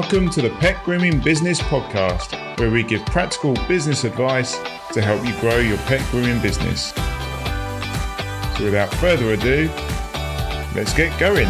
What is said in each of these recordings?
Welcome to the Pet Grooming Business Podcast, where we give practical business advice to help you grow your pet grooming business. So, without further ado, let's get going.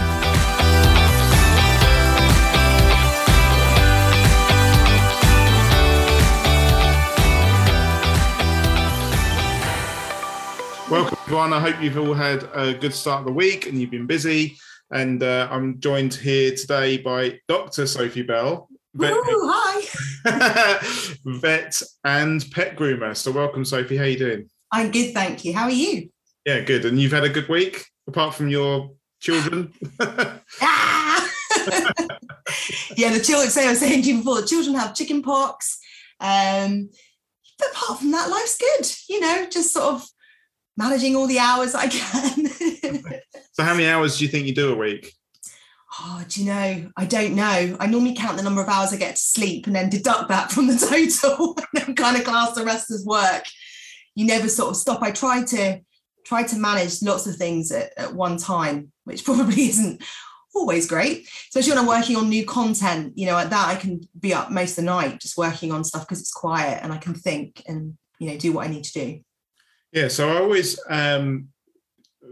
Welcome, everyone. I hope you've all had a good start of the week and you've been busy. And uh, I'm joined here today by Dr. Sophie Bell, vet, Ooh, hi. vet and pet groomer. So, welcome, Sophie. How are you doing? I'm good, thank you. How are you? Yeah, good. And you've had a good week, apart from your children. Ah! yeah, the children. say I was saying to you before, the children have chicken pox. Um, but apart from that, life's good. You know, just sort of managing all the hours I can. so, how many hours do you think you do a week? oh, do you know? I don't know. I normally count the number of hours I get to sleep and then deduct that from the total and then kind of class the rest as work. You never sort of stop. I try to try to manage lots of things at, at one time, which probably isn't always great, especially when I'm working on new content. You know, at that I can be up most of the night just working on stuff because it's quiet and I can think and you know do what I need to do. Yeah, so I always, um,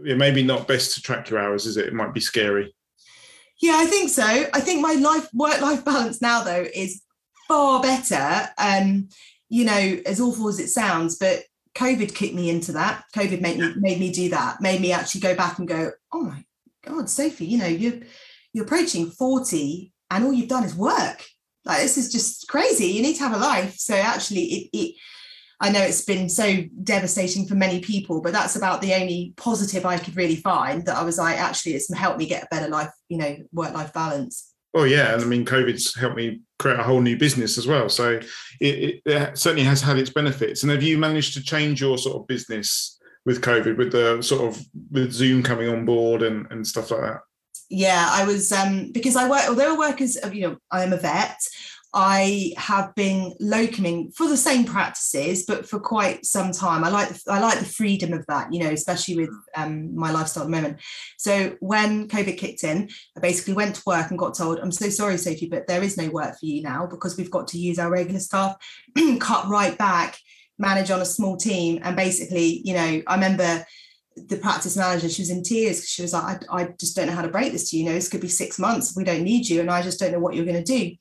yeah, maybe not best to track your hours, is it? It might be scary. Yeah, I think so. I think my life work life balance now though is far better. Um, you know, as awful as it sounds, but COVID kicked me into that. COVID made me made me do that. Made me actually go back and go, oh my god, Sophie, you know, you're you're approaching forty, and all you've done is work. Like this is just crazy. You need to have a life. So actually, it, it I know it's been so devastating for many people, but that's about the only positive I could really find that I was like, actually, it's helped me get a better life, you know, work life balance. Oh yeah, and I mean, COVID's helped me create a whole new business as well. So it, it, certainly has had its benefits. And have you managed to change your sort of business with COVID, with the sort of with Zoom coming on board and, and stuff like that? Yeah, I was um, because I work. Although I work as you know, I am a vet. I have been locuming for the same practices, but for quite some time. I like I like the freedom of that, you know, especially with um, my lifestyle at the moment. So when COVID kicked in, I basically went to work and got told, "I'm so sorry, Sophie, but there is no work for you now because we've got to use our regular staff, cut right back, manage on a small team." And basically, you know, I remember the practice manager, she was in tears she was like, I, I just don't know how to break this to you. You know, this could be six months. We don't need you. And I just don't know what you're going to do.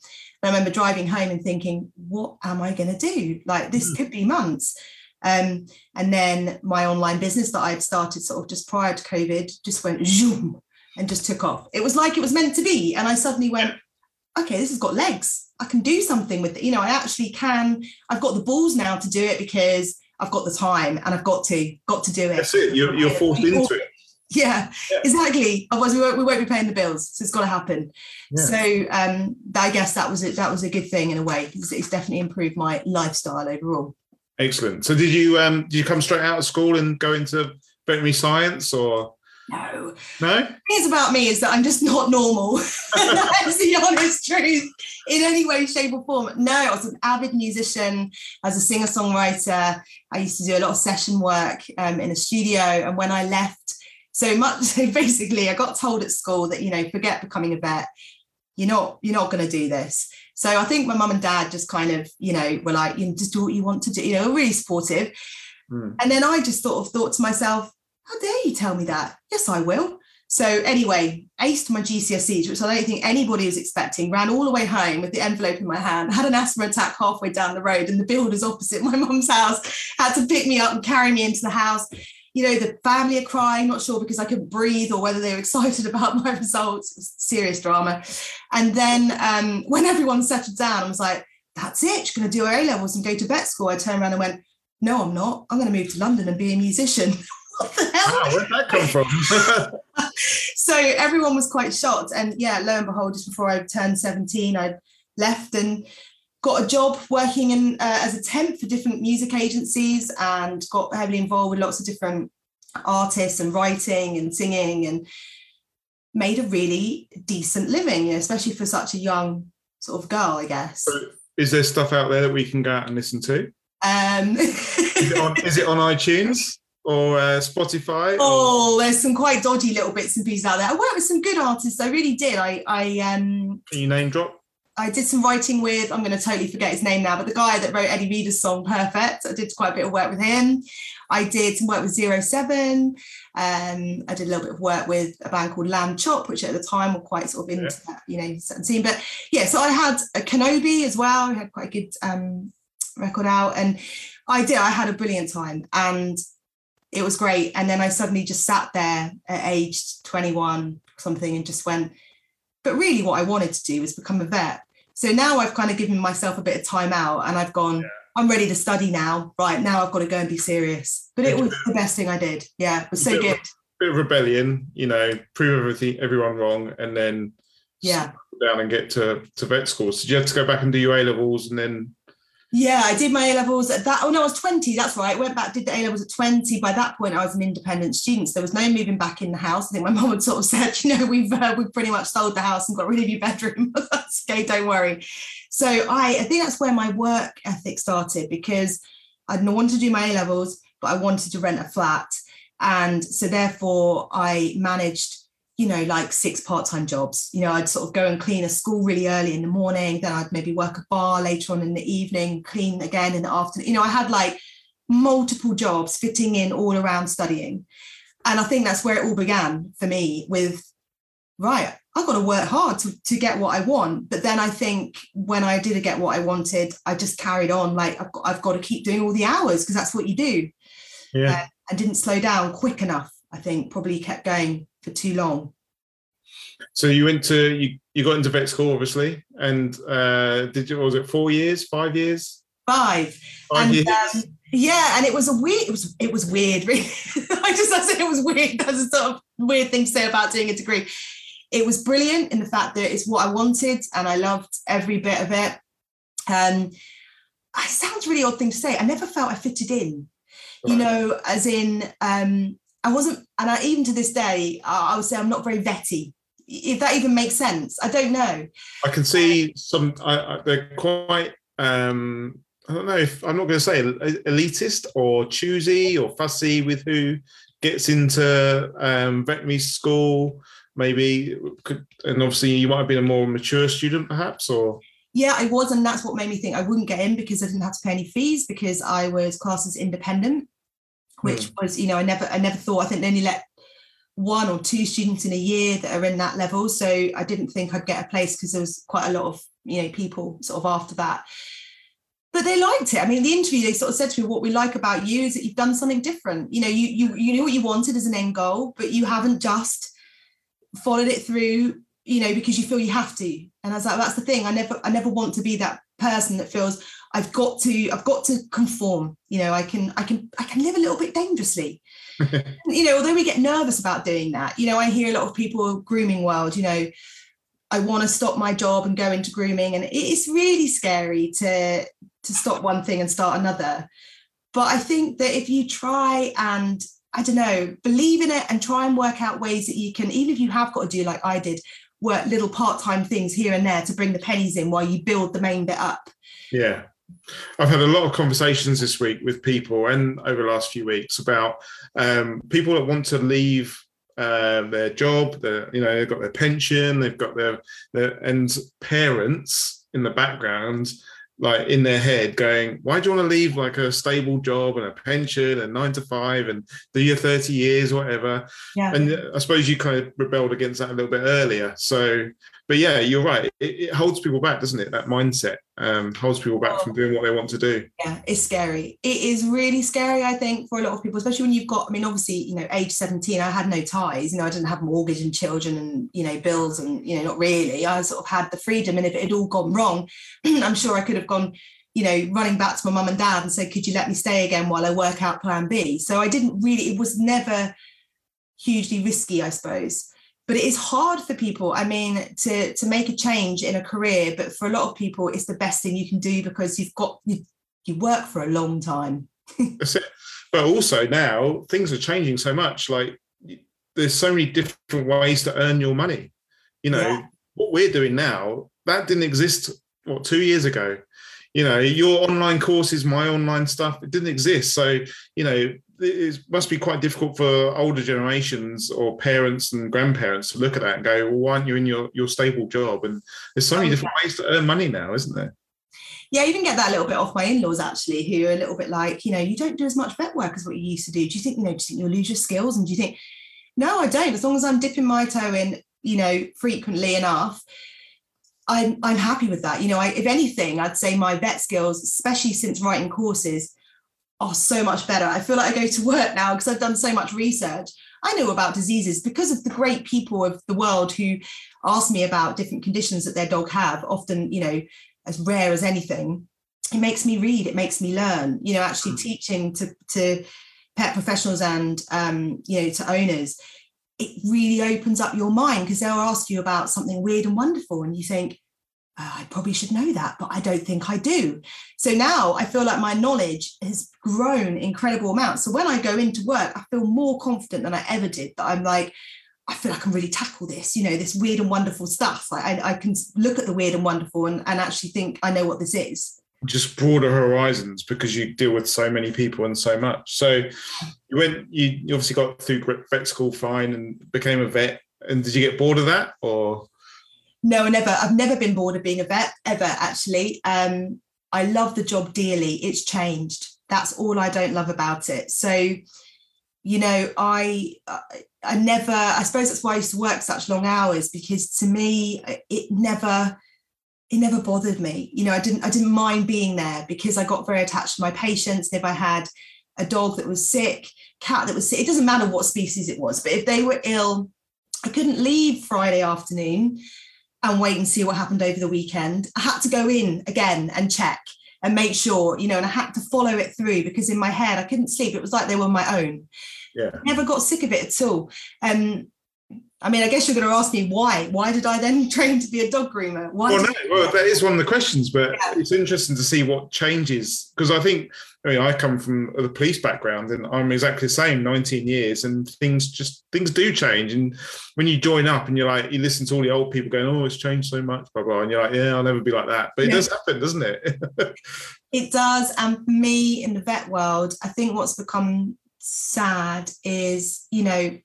I remember driving home and thinking, what am I going to do? Like this mm. could be months. Um, and then my online business that I had started sort of just prior to COVID just went zoom and just took off. It was like it was meant to be. And I suddenly went, okay, this has got legs. I can do something with it. You know, I actually can. I've got the balls now to do it because I've got the time and I've got to got to do it. That's it. You're, you're forced into it. Yeah, yeah, exactly. Otherwise, we won't, we won't be paying the bills. So it's got to happen. Yeah. So um, I guess that was it. That was a good thing in a way because it's definitely improved my lifestyle overall. Excellent. So did you um, did you come straight out of school and go into veterinary science or? No. No? The thing about me is that I'm just not normal. That's the honest truth in any way, shape, or form. No, I was an avid musician, as a singer songwriter. I used to do a lot of session work um, in a studio. And when I left so much so basically i got told at school that you know forget becoming a vet you're not you're not going to do this so i think my mum and dad just kind of you know were like you know just do what you want to do you know really supportive mm. and then i just sort of thought to myself how dare you tell me that yes i will so anyway, aced my GCSEs, which I don't think anybody was expecting. Ran all the way home with the envelope in my hand. Had an asthma attack halfway down the road, and the builders opposite my mum's house had to pick me up and carry me into the house you know, the family are crying, not sure because I couldn't breathe or whether they were excited about my results. serious drama. And then um, when everyone settled down, I was like, that's it, you're going to do A levels and go to vet school. I turned around and went, no, I'm not. I'm going to move to London and be a musician. what the hell? Wow, where'd that come from? so everyone was quite shocked. And yeah, lo and behold, just before I turned 17, I left and got a job working in uh, as a temp for different music agencies and got heavily involved with lots of different artists and writing and singing and made a really decent living, you know, especially for such a young sort of girl, I guess. So is there stuff out there that we can go out and listen to? Um, is, it on, is, it on, iTunes? Or uh, Spotify? Oh, there's some quite dodgy little bits and pieces out there. I worked with some good artists. I really did. I, I um. Can you name drop? I did some writing with, I'm going to totally forget his name now, but the guy that wrote Eddi Reader's song Perfect. I did quite a bit of work with him. I did some work with Zero Seven. Um, I did a little bit of work with a band called Lambchop, which at the time were quite sort of into yeah. that, you know, certain scene. But yeah, so I had a Kenobi as well. I had quite a good um, record out. And I did, I had a brilliant time. And it was great. And then I suddenly just sat there at age 21 something and just went, but really what I wanted to do was become a vet. So now I've kind of given myself a bit of time out and I've gone, yeah. I'm ready to study now. Right now I've got to go and be serious. But it was the best thing I did. Yeah, it was so good. bit of rebellion, you know, prove everything everyone wrong and then yeah down and get to, to vet school. So you have to go back and do your A levels and then yeah, I did my A levels at that. Oh no, I was 20. That's right. Went back, did the A levels at 20. By that point, I was an independent student. So there was no moving back in the house. I think my mum had sort of said, you know, we've uh, we've pretty much sold the house and got rid of your bedroom. okay, don't worry. So I, I think that's where my work ethic started because I didn't want to do my A levels, but I wanted to rent a flat. And so therefore I managed you know, like six part-time jobs. You know, I'd sort of go and clean a school really early in the morning, then I'd maybe work a bar later on in the evening, clean again in the afternoon. You know, I had like multiple jobs fitting in all around studying. And I think that's where it all began for me with, right, I've got to work hard to, to get what I want. But then I think when I did get what I wanted, I just carried on like I've got, I've got to keep doing all the hours because that's what you do. Yeah. Uh, and didn't slow down quick enough. I think probably kept going for too long. So you went to you, you got into vet school obviously, and uh, did you was it four years, five years? Five. Five and, years. Um, yeah, and it was a weird. It was it was weird. Really, I just I said it was weird. That's a sort of weird thing to say about doing a degree. It was brilliant in the fact that it's what I wanted, and I loved every bit of it. Um, it sounds really odd thing to say. I never felt I fitted in. Right. You know, as in um, I wasn't, and I, even to this day, I, I would say I'm not very vetty. If that even makes sense, I don't know. I can see some. I, I, they're quite. Um, I don't know if I'm not going to say elitist or choosy or fussy with who gets into um, veterinary school. Maybe, could, and obviously you might have been a more mature student, perhaps, or yeah, I was, and that's what made me think I wouldn't get in because I didn't have to pay any fees because I was classed as independent which mm. was you know I never I never thought I think they only let one or two students in a year that are in that level. So I didn't think I'd get a place because there was quite a lot of you know people sort of after that. But they liked it. I mean the interview they sort of said to me what we like about you is that you've done something different. You know you you you knew what you wanted as an end goal but you haven't just followed it through you know because you feel you have to. And I was like that's the thing. I never I never want to be that person that feels I've got to I've got to conform. You know, I can I can I can live a little bit dangerously. you know, although we get nervous about doing that, you know, I hear a lot of people grooming world, you know, I want to stop my job and go into grooming and it's really scary to to stop one thing and start another. But I think that if you try and I don't know, believe in it and try and work out ways that you can, even if you have got to do like I did, work little part-time things here and there to bring the pennies in while you build the main bit up. Yeah. I've had a lot of conversations this week with people and over the last few weeks about um, people that want to leave uh, their job. Their, you know, they've got their pension, they've got their, their and parents in the background, like in their head, going, "Why do you want to leave like a stable job and a pension and nine to five and do your thirty years, whatever?" Yeah. And I suppose you kind of rebelled against that a little bit earlier. So but yeah, you're right. It, it, holds people back, doesn't it? That mindset um, holds people back from doing what they want to do. Yeah, it's scary. It is really scary, I think, for a lot of people, especially when you've got, I mean, obviously, you know, age 17, I had no ties, you know, I didn't have mortgage and children and, you know, bills and, you know, not really. I sort of had the freedom. And if it had all gone wrong, I'm sure I could have gone, you know, running back to my mum and dad and said, could you let me stay again while I work out plan B? So I didn't really, it was never hugely risky, I suppose but it is hard for people i mean to to make a change in a career but for a lot of people it's the best thing you can do because you've got you, you work for a long time. But also now things are changing so much like there's so many different ways to earn your money. You know yeah. what we're doing now that didn't exist what two years ago. You know your online courses my online stuff it didn't exist. So you know it must be quite difficult for older generations or parents and grandparents to look at that and go, well, why aren't you in your, your stable job? And there's so many oh, different ways to earn money now, isn't there? Yeah, I even get that a little bit off my in-laws actually, who are a little bit like, you know, you don't do as much vet work as what you used to do. Do you think, you know, do you think you'll lose your skills? And do you think, no, I don't. As long as I'm dipping my toe in, you know, frequently enough, I'm I'm happy with that. You know, I, if anything, I'd say my vet skills, especially since writing courses, are so much better. I feel like I go to work now because I've done so much research. I know about diseases because of the great people of the world who ask me about different conditions that their dog have, often, you know, as rare as anything. It makes me read, it makes me learn, you know, actually mm. teaching to, to pet professionals and, um, you know, to owners. It really opens up your mind because they'll ask you about something weird and wonderful. And you think, oh, Uh, I probably should know that, but I don't think I do. So now I feel like my knowledge has grown incredible amounts. So when I go into work, I feel more confident than I ever did that I'm like, I feel like I can really tackle this, you know, this weird and wonderful stuff. Like I, I can look at the weird and wonderful and, and actually think I know what this is. Just broader horizons because you deal with so many people and so much. So you went, you obviously got through vet school fine and became a vet. And did you get bored of that or? No, never. I've never been bored of being a vet ever. Actually, um, I love the job dearly. It's changed. That's all I don't love about it. So, you know, I I never. I suppose that's why I used to work such long hours because to me, it never it never bothered me. You know, I didn't I didn't mind being there because I got very attached to my patients. If I had a dog that was sick, cat that was sick, it doesn't matter what species it was, but if they were ill, I couldn't leave Friday afternoon and wait and see what happened over the weekend. I had to go in again and check and make sure, you know, and I had to follow it through because in my head I couldn't sleep. It was like they were my own. Yeah. Never got sick of it at all. Um, I mean, I guess you're going to ask me why. Why did I then train to be a dog groomer? Why well, no, well, that is one of the questions, but yeah. it's interesting to see what changes because I think I mean I come from the police background and I'm exactly the same, 19 years, and things just things do change. And when you join up and you're like, you listen to all the old people going, "Oh, it's changed so much," blah blah, and you're like, "Yeah, I'll never be like that," but it yeah. does happen, doesn't it? it does. And for me in the vet world, I think what's become sad is, you know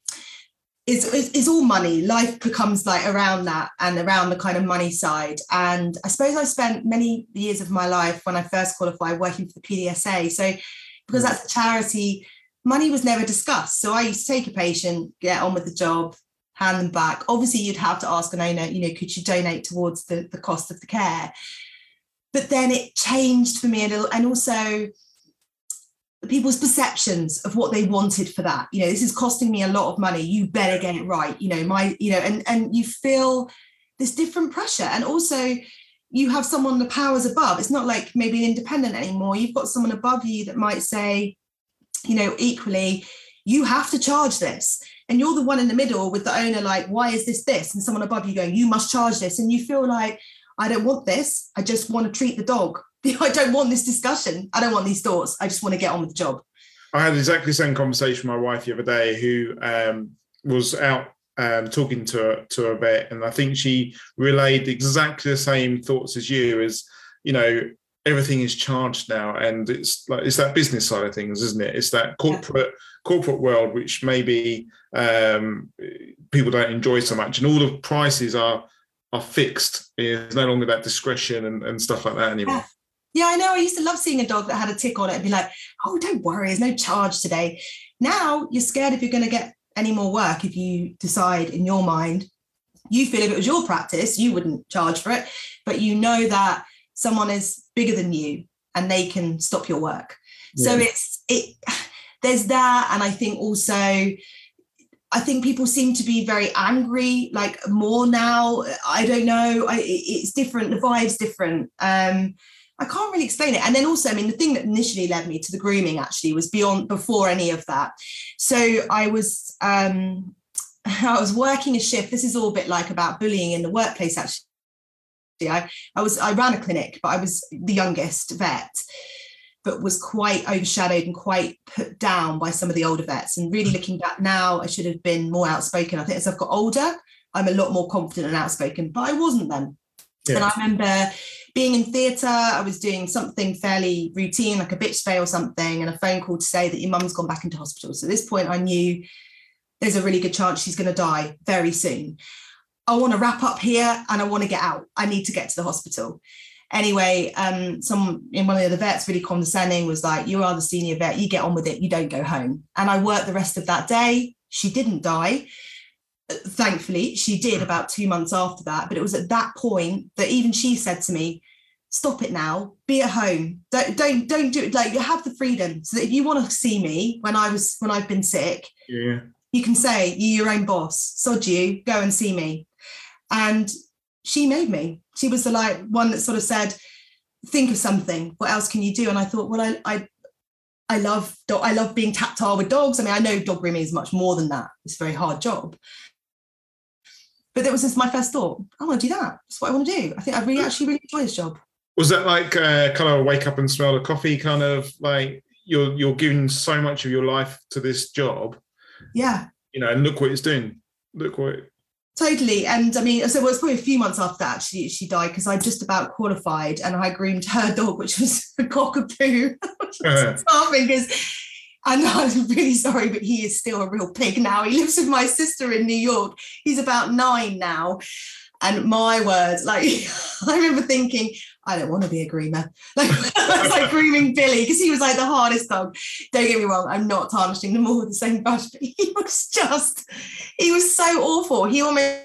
is, is, all money. Life becomes like around that and around the kind of money side. And I suppose I spent many years of my life when I first qualified working for the PDSA. So because mm. that's a charity, money was never discussed. So I used to take a patient, get on with the job, hand them back. Obviously, you'd have to ask an owner, you know, could you donate towards the, the cost of the care? But then it changed for me a little, and also people's perceptions of what they wanted for that. You know this is costing me a lot of money. You better get it right. You know my you know and and you feel this different pressure. And also you have someone the powers above. It's not like maybe an independent anymore. You've got someone above you that might say you know equally you have to charge this. And you're the one in the middle with the owner like why is this this? And someone above you going you must charge this. And you feel like i don't want this. I just want to treat the dog I don't want this discussion. I don't want these thoughts. I just want to get on with the job. I had exactly the same conversation with my wife the other day, who um, was out um, talking to a, to a vet, and I think she relayed exactly the same thoughts as you. As you know, everything is charged now, and it's like it's that business side of things, isn't it? It's that corporate yeah. corporate world which maybe um, people don't enjoy so much, and all the prices are are fixed. There's no longer that discretion and, and stuff like that anymore. Yeah. I know. I used to love seeing a dog that had a tick on it and be like, oh, don't worry, there's no charge today. Now you're scared if you're going to get any more work if you decide in your mind, you feel if it was your practice, you wouldn't charge for it, but you know that someone is bigger than you and they can stop your work. Yeah. So it's, it, there's that. And I think also, I think people seem to be very angry, like more now. I don't know. I, it's different. The vibe's different. Um, I can't really explain it. And then also, I mean, the thing that initially led me to the grooming actually was beyond before any of that. So I was um I was working a shift. This is all a bit like about bullying in the workplace actually. I, I was I ran a clinic, but I was the youngest vet, but was quite overshadowed and quite put down by some of the older vets. And really looking back now, I should have been more outspoken. I think as I've got older, I'm a lot more confident and outspoken, but I wasn't then. Yeah. And I remember being in theatre, I was doing something fairly routine, like a bitch spay or something, and a phone call to say that your mum's gone back into hospital. So at this point, I knew there's a really good chance she's going to die very soon. I want to wrap up here and I want to get out. I need to get to the hospital. Anyway, um, some in one of the vets really condescending was like, "You are the senior vet. You get on with it. You don't go home." And I worked the rest of that day. She didn't die thankfully she did hmm. about two months after that but it was at that point that even she said to me stop it now be at home. Don't don't don't do it. Like you have the freedom so that if you want to see me when i was when i've been sick yeah. you can say you're your own boss. Sod you. Go and see me. And she made me. She was the like one that sort of said think of something. What else can you do? And i thought well i i I love I love being tactile with dogs. I mean, I know dog grooming is much more than that. It's a very hard job, but that was just my first thought. I want to do that. That's what I want to do. I think I really actually really enjoy this job. Was that like uh, kind of wake up and smell the coffee kind of like you're you're giving so much of your life to this job? Yeah. You know, and look what it's doing. Look what. It... Totally, and I mean, so it was probably a few months after that actually she died because I just about qualified and I groomed her dog, which was a cockapoo. laughing because and I'm really sorry, but he is still a real pig now. He lives with my sister in New York. He's about nine now. And my words, like I remember thinking, I don't want to be a groomer. Like I like grooming Billy because he was like the hardest dog. Don't get me wrong, I'm not tarnishing them all with the same brush, but he was just, he was so awful. He almost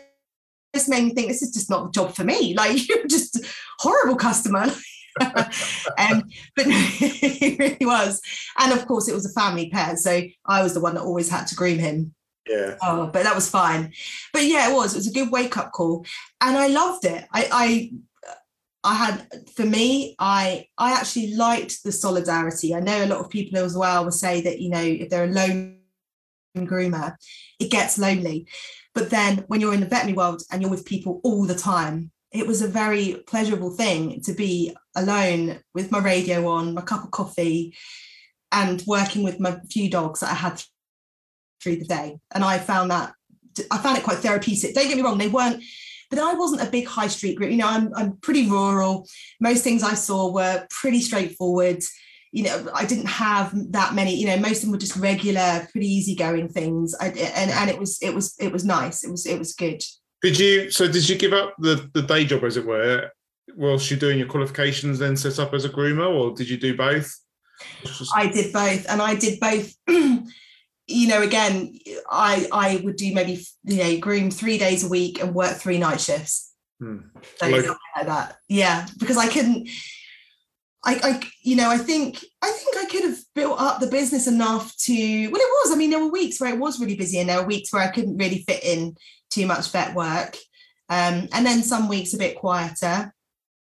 made me think this is just not the job for me. Like you're just horrible customer. um, but it really was. And of course, it was a family pet. So I was the one that always had to groom him. Yeah. Oh, but that was fine. But yeah, it was. It was a good wake up call. And I loved it. I, I I had for me, I I actually liked the solidarity. I know a lot of people as well will say that, you know, if they're a lone groomer, it gets lonely. But then when you're in the veterinary world and you're with people all the time, it was a very pleasurable thing to be alone with my radio on, my cup of coffee, and working with my few dogs that I had through the day. And I found that I found it quite therapeutic. Don't get me wrong, they weren't, but I wasn't a big high street group. You know, I'm I'm pretty rural. Most things I saw were pretty straightforward. You know, I didn't have that many. You know, most of them were just regular, pretty easygoing things. I, and and it was it was it was nice. It was it was good. Did you? So did you give up the the day job, as it were, whilst you're doing your qualifications, then set up as a groomer, or did you do both? I did both, and I did both. you know, again, I I would do maybe you know groom three days a week and work three night shifts. Hmm. like, like that, yeah, because I couldn't. I, I, you know, I think I think I could have built up the business enough to. Well, it was. I mean, there were weeks where it was really busy, and there were weeks where I couldn't really fit in too much vet work. Um, and then some weeks a bit quieter.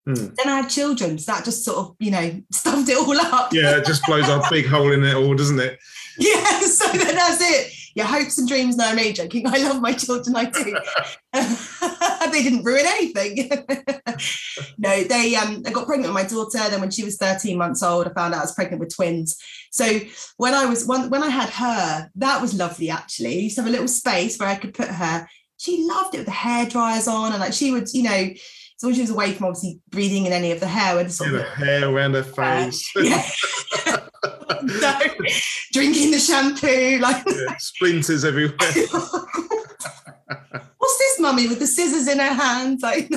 Mm. Then I had children, so that just sort of, you know, stuffed it all up. Yeah, it just blows a big hole in it all, doesn't it? Yeah, so then that's it. Your hopes and dreams. No, I'm joking. I love my children. I do. they didn't ruin anything. no, they um, I got pregnant with my daughter. Then when she was 13 months old, I found out I was pregnant with twins. So when I was when, when I had her, that was lovely. Actually, I used to have a little space where I could put her. She loved it with the hair dryers on, and like she would, you know so when she was away from obviously breathing in any of the hair and sort of the hair around her face. Yeah. no, drinking the shampoo, like yeah, splinters everywhere. What's this mummy with the scissors in her hands? Like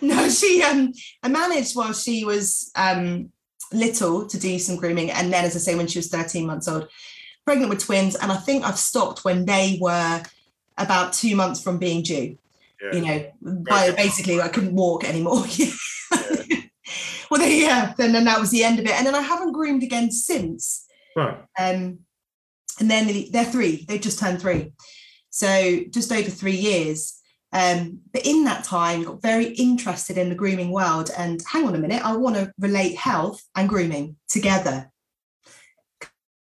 no, she um I managed while she was um little to do some grooming. And then as I say, when she was 13 months old, pregnant with twins. And I think I've stopped when they were about two months from being due yeah. you know, by basically I couldn't walk anymore. yeah. well, then, yeah, then, then that was the end of it. And then I haven't groomed again since. Right. Um, and then they're three, they've just turned three. So just over three years. Um, but in that time, got very interested in the grooming world. And hang on a minute, I want to relate health and grooming together.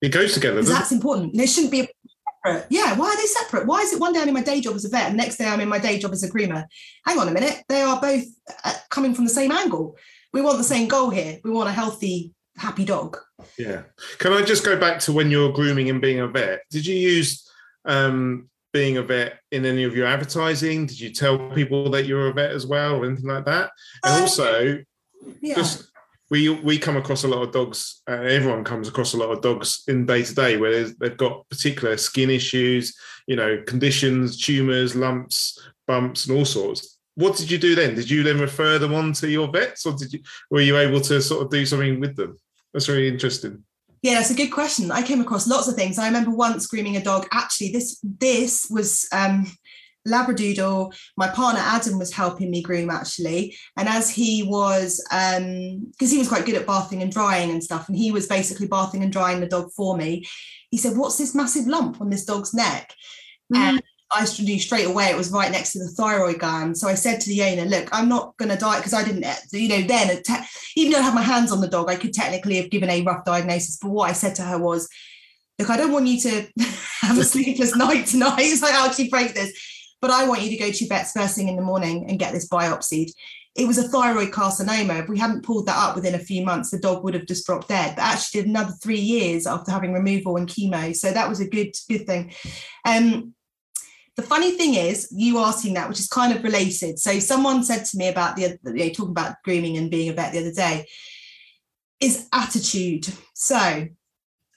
It goes together. That's important. There shouldn't be separate. Yeah, why are they separate? Why is it one day I'm in my day job as a vet and next day I'm in my day job as a groomer? Hang on a minute, they are both uh, coming from the same angle. We want the same goal here. We want a healthy, happy dog. Yeah. Can I just go back to when you're grooming and being a vet? Did you use um, being a vet in any of your advertising? Did you tell people that you're a vet as well, or anything like that? And Um, also, Yeah. just we we come across a lot of dogs. Everyone comes across a lot of dogs in day to day where they've got particular skin issues, you know, conditions, tumors, lumps, bumps, and all sorts. What did you do then? Did you then refer them on to your vets, or did you were you able to sort of do something with them? That's really interesting. Yeah, that's a good question. I came across lots of things. I remember once grooming a dog. Actually, this this was um, Labradoodle. My partner Adam was helping me groom actually, and as he was, um because he was quite good at bathing and drying and stuff, and he was basically bathing and drying the dog for me. He said, "What's this massive lump on this dog's neck?" And I knew straight away it was right next to the thyroid gland. So I said to the owner, "Look, I'm not going to die because I didn't, you know, then te- even though I had my hands on the dog, I could technically have given a rough diagnosis. But what I said to her was, look, I don't want you to have a sleepless night tonight. It's like, I'll actually break this. But I want you to go to your vets first thing in the morning and get this biopsied. It was a thyroid carcinoma. If we hadn't pulled that up within a few months, the dog would have just dropped dead. But actually did another three years after having removal and chemo. So that was a good, good thing. Um, the funny thing is, you asking that, which is kind of related. So someone said to me about the, you know, talking about grooming and being a vet the other day, is attitude. So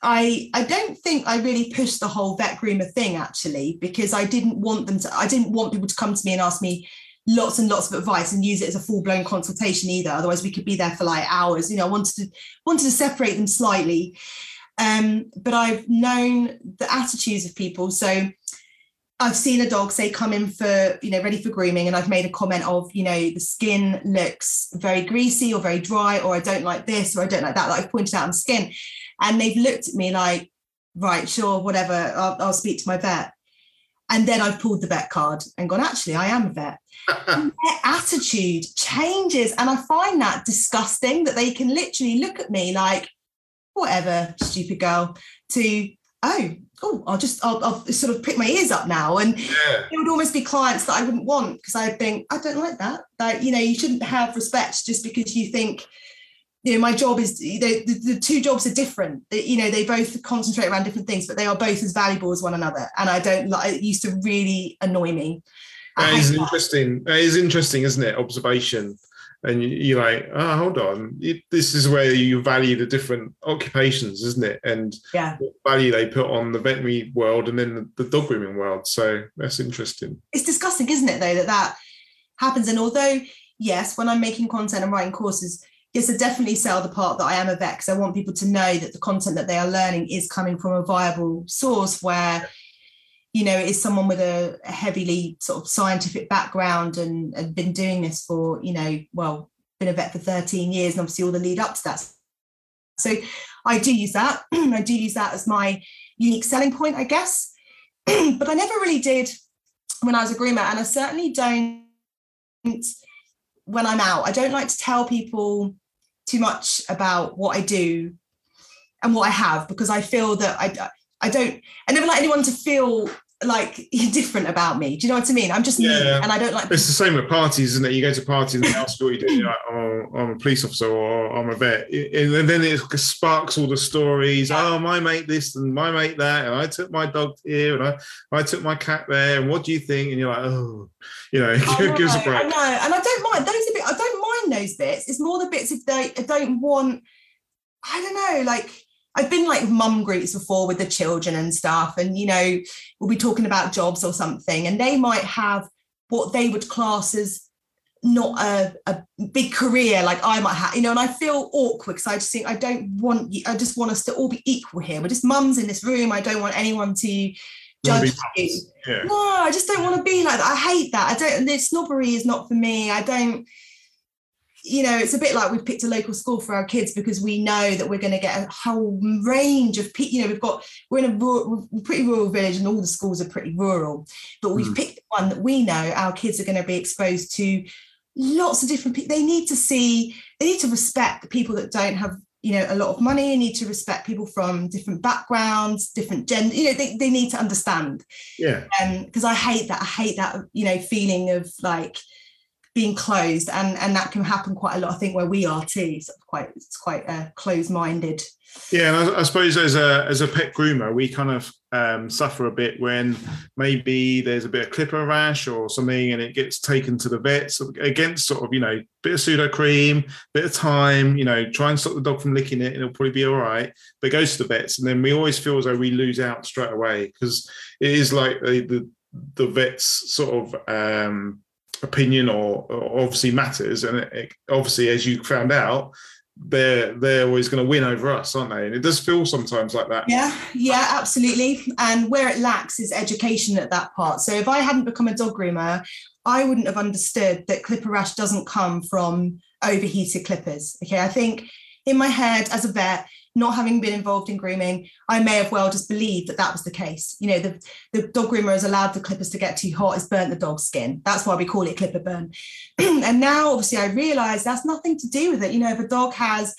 I I don't think I really pushed the whole vet groomer thing actually because I didn't want them to I didn't want people to come to me and ask me lots and lots of advice and use it as a full-blown consultation either. Otherwise we could be there for like hours. You know I wanted to wanted to separate them slightly. Um but I've known the attitudes of people. So I've seen a dog say come in for you know ready for grooming and I've made a comment of you know the skin looks very greasy or very dry or I don't like this or I don't like that that I've pointed out on skin. And they've looked at me like right sure whatever I'll, I'll speak to my vet. And then I've pulled the vet card and gone actually I am a vet. Their attitude changes and I find that disgusting that they can literally look at me like whatever stupid girl to oh oh I'll just I'll, I'll sort of prick my ears up now and yeah. it would almost be clients that I wouldn't want because I'd think I don't like that. Like you know, you shouldn't have respect just because you think you know my job is the, the two jobs are different. You know, they both concentrate around different things, but they are both as valuable as one another. And I don't like. It used to really annoy me. That is interesting. That is interesting, isn't it? Observation. And you- you're like, oh, hold on. It, this is where you value the different occupations, isn't it? And Yeah, what value they put on the veterinary world and then the, the dog grooming world. So that's interesting. it's disgusting, isn't it? Though that that happens. And although yes, when I'm making content and writing courses. Yes, I definitely sell the part that I am a vet because I want people to know that the content that they are learning is coming from a viable source where you know, is someone with a, a heavily sort of scientific background and, and been doing this for, you know, well, been a vet for 13 years and obviously all the lead up to that. So I do use that. I do use that as my unique selling point, I guess. but I never really did when I was a groomer, and I certainly don't when I'm out. I don't like to tell people too much about what I do and what I have because I feel that I I don't I never like anyone to feel like different about me. Do you know what I mean? I'm just me Yeah. and I don't like It's the same with parties, isn't it? You go to parties and they ask you what you do. You're like, oh, I'm a police officer or I'm a vet. And then it sparks all the stories. Yeah. Oh, my mate this and my mate that. And I took my dog here and I, I took my cat there. And what do you think? And you're like, oh, you know, give us a break. I know, and I don't mind those. Bit, I don't mind those bits. It's more the bits if they I don't want. I don't know, like I've been like mum groups before with the children and stuff, and you know we'll be talking about jobs or something, and they might have what they would class as not a, a big career like I might have, you know, and I feel awkward because I just think I don't want you, I just want us to all be equal here. We're just mums in this room. I don't want anyone to judge you. Yeah. No, I just don't want to be like that. I hate that. I don't. The snobbery is not for me. I don't. You know, it's a bit like we've picked a local school for our kids because we know that we're going to get a whole range of people. You know, we've got we're in a rural, pretty rural village, and all the schools are pretty rural. But we've Mm. picked one that we know our kids are going to be exposed to lots of different people. They need to see. They need to respect the people that don't have you know a lot of money. They need to respect people from different backgrounds, different gender. You know, they, they need to understand Yeah. um because i hate that i hate that you know feeling of like being closed, and and that can happen quite a lot. I think where we are too, of quite it's quite a closed-minded yeah, and I, I, suppose as a as a pet groomer, we kind of um, suffer a bit when maybe there's a bit of clipper rash or something, and it gets taken to the vets against sort of you know bit of Sudocrem, bit of time, you know, try and stop the dog from licking it, and it'll probably be all right. But goes to the vets, and then we always feel as though we lose out straight away because it is like the the, the vets sort of. Um, opinion or, or, obviously matters and it, it, obviously as you found out they're they're always going to win over us, aren't they? And it does feel sometimes like that. Yeah, yeah, absolutely. And where it lacks is education at that part. So if I hadn't become a dog groomer, I wouldn't have understood that clipper rash doesn't come from overheated clippers. Okay, I think in my head as a vet, not having been involved in grooming, I may have well just believed that that was the case. You know, the, the dog groomer has allowed the clippers to get too hot, it's burnt the dog's skin. That's why we call it clipper burn. and now, obviously, I realize that's nothing to do with it. You know, if a dog has,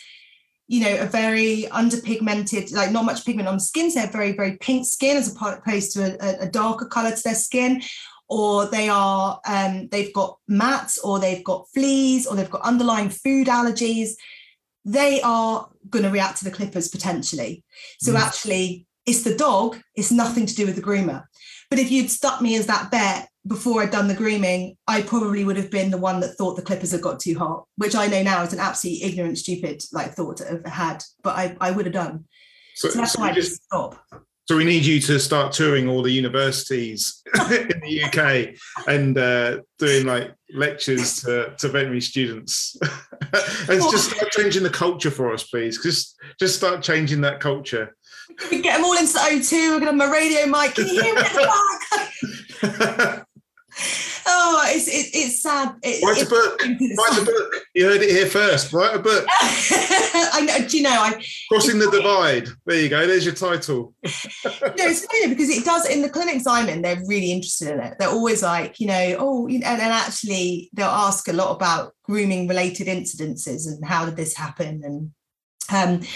you know, a very underpigmented, like not much pigment on the skin, so they have very, very pink skin as opposed to a, a darker color to their skin, or they are um, they've got mats or they've got fleas or they've got underlying food allergies they are going to react to the clippers potentially. So mm. actually, it's the dog, it's nothing to do with the groomer. But if you'd stuck me as that bet before I'd done the grooming, I probably would have been the one that thought the clippers had got too hot, which I know now is an absolutely ignorant, stupid like thought to have had, but I, I would have done. So, so that's so why I just stop. So we need you to start touring all the universities in the UK and uh, doing like lectures to, to veterinary students. and just start changing the culture for us, please. Just just start changing that culture. We get them all into the O2. We're gonna have my radio mic. Can you hear me at the back? Oh, it's it, it's sad. It, Write a book. Write a book. You heard it here first. Write a book. I know. Do you know? I crossing the divide. There you go. There's your title. no, it's funny because it does in the clinics I'm in. They're really interested in it. They're always like, you know, oh, you know, and, and actually they'll ask a lot about grooming related incidences and how did this happen and um,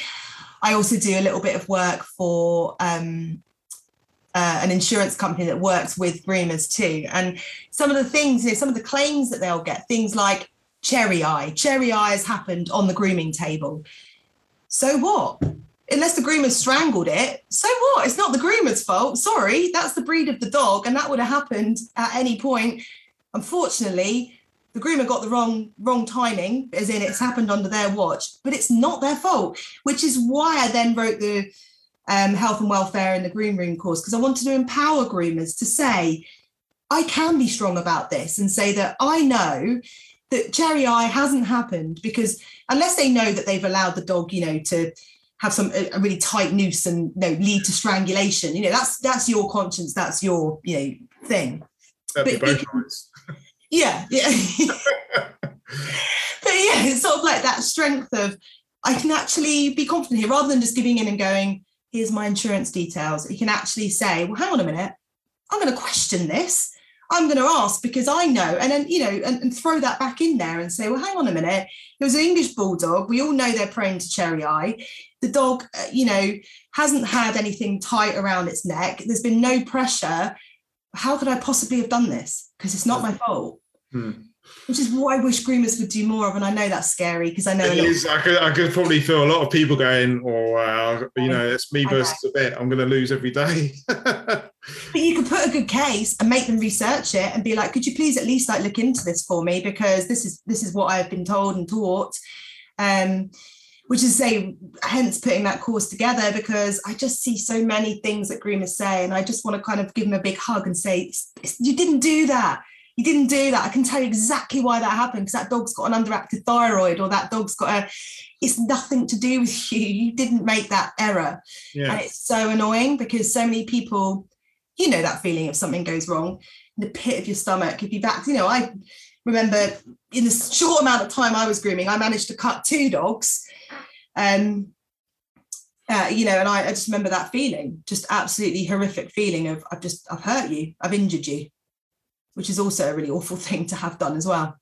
I also do a little bit of work for um, uh, an insurance company that works with groomers too. And some of the things, you know, some of the claims that they'll get, things like cherry eye. Cherry eye has happened on the grooming table. So what? Unless the groomer strangled it, so what? It's not the groomer's fault. Sorry, that's the breed of the dog, and that would have happened at any point. Unfortunately, the groomer got the wrong wrong timing, as in it's happened under their watch, but it's not their fault. Which is why I then wrote the um, health and welfare in the groom room course because I wanted to empower groomers to say, I can be strong about this and say that I know that cherry eye hasn't happened because unless they know that they've allowed the dog, you know, to have some a really tight noose and you know lead to strangulation, you know, that's that's your conscience, that's your you know thing. But, but, yeah, yeah. but yeah, it's sort of like that strength of I can actually be confident here rather than just giving in and going, here's my insurance details. You can actually say, well, hang on a minute, I'm going to question this. I'm going to ask because I know, and then you know, and, and, throw that back in there and say, well, hang on a minute. It was an English bulldog. We all know they're prone to cherry eye. The dog, uh, you know, hasn't had anything tight around its neck. There's been no pressure. How could I possibly have done this? Because it's not my fault. Hmm which is what I wish groomers would do more of. And I know that's scary because I know it is. I could, I could probably feel a lot of people going, "Oh, uh, you know, it's me versus a bit. I'm going to lose every day." but you could put a good case and make them research it and be like, "Could you please at least like look into this for me because this is this is what I've been told and taught." Um, which is say, hence putting that course together because I just see so many things that groomers say, and I just want to kind of give them a big hug and say, "You didn't do that." You didn't do that. I can tell you exactly why that happened because that dog's got an underactive thyroid or that dog's got a, it's nothing to do with you. You didn't make that error. Yeah. And it's so annoying because so many people, you know, that feeling if something goes wrong in the pit of your stomach. If you back, you know, I remember in the short amount of time I was grooming, I managed to cut two dogs. Um, uh, you know, and I, I just remember that feeling, just absolutely horrific feeling of I've just I've hurt you, I've injured you which is also a really awful thing to have done as well.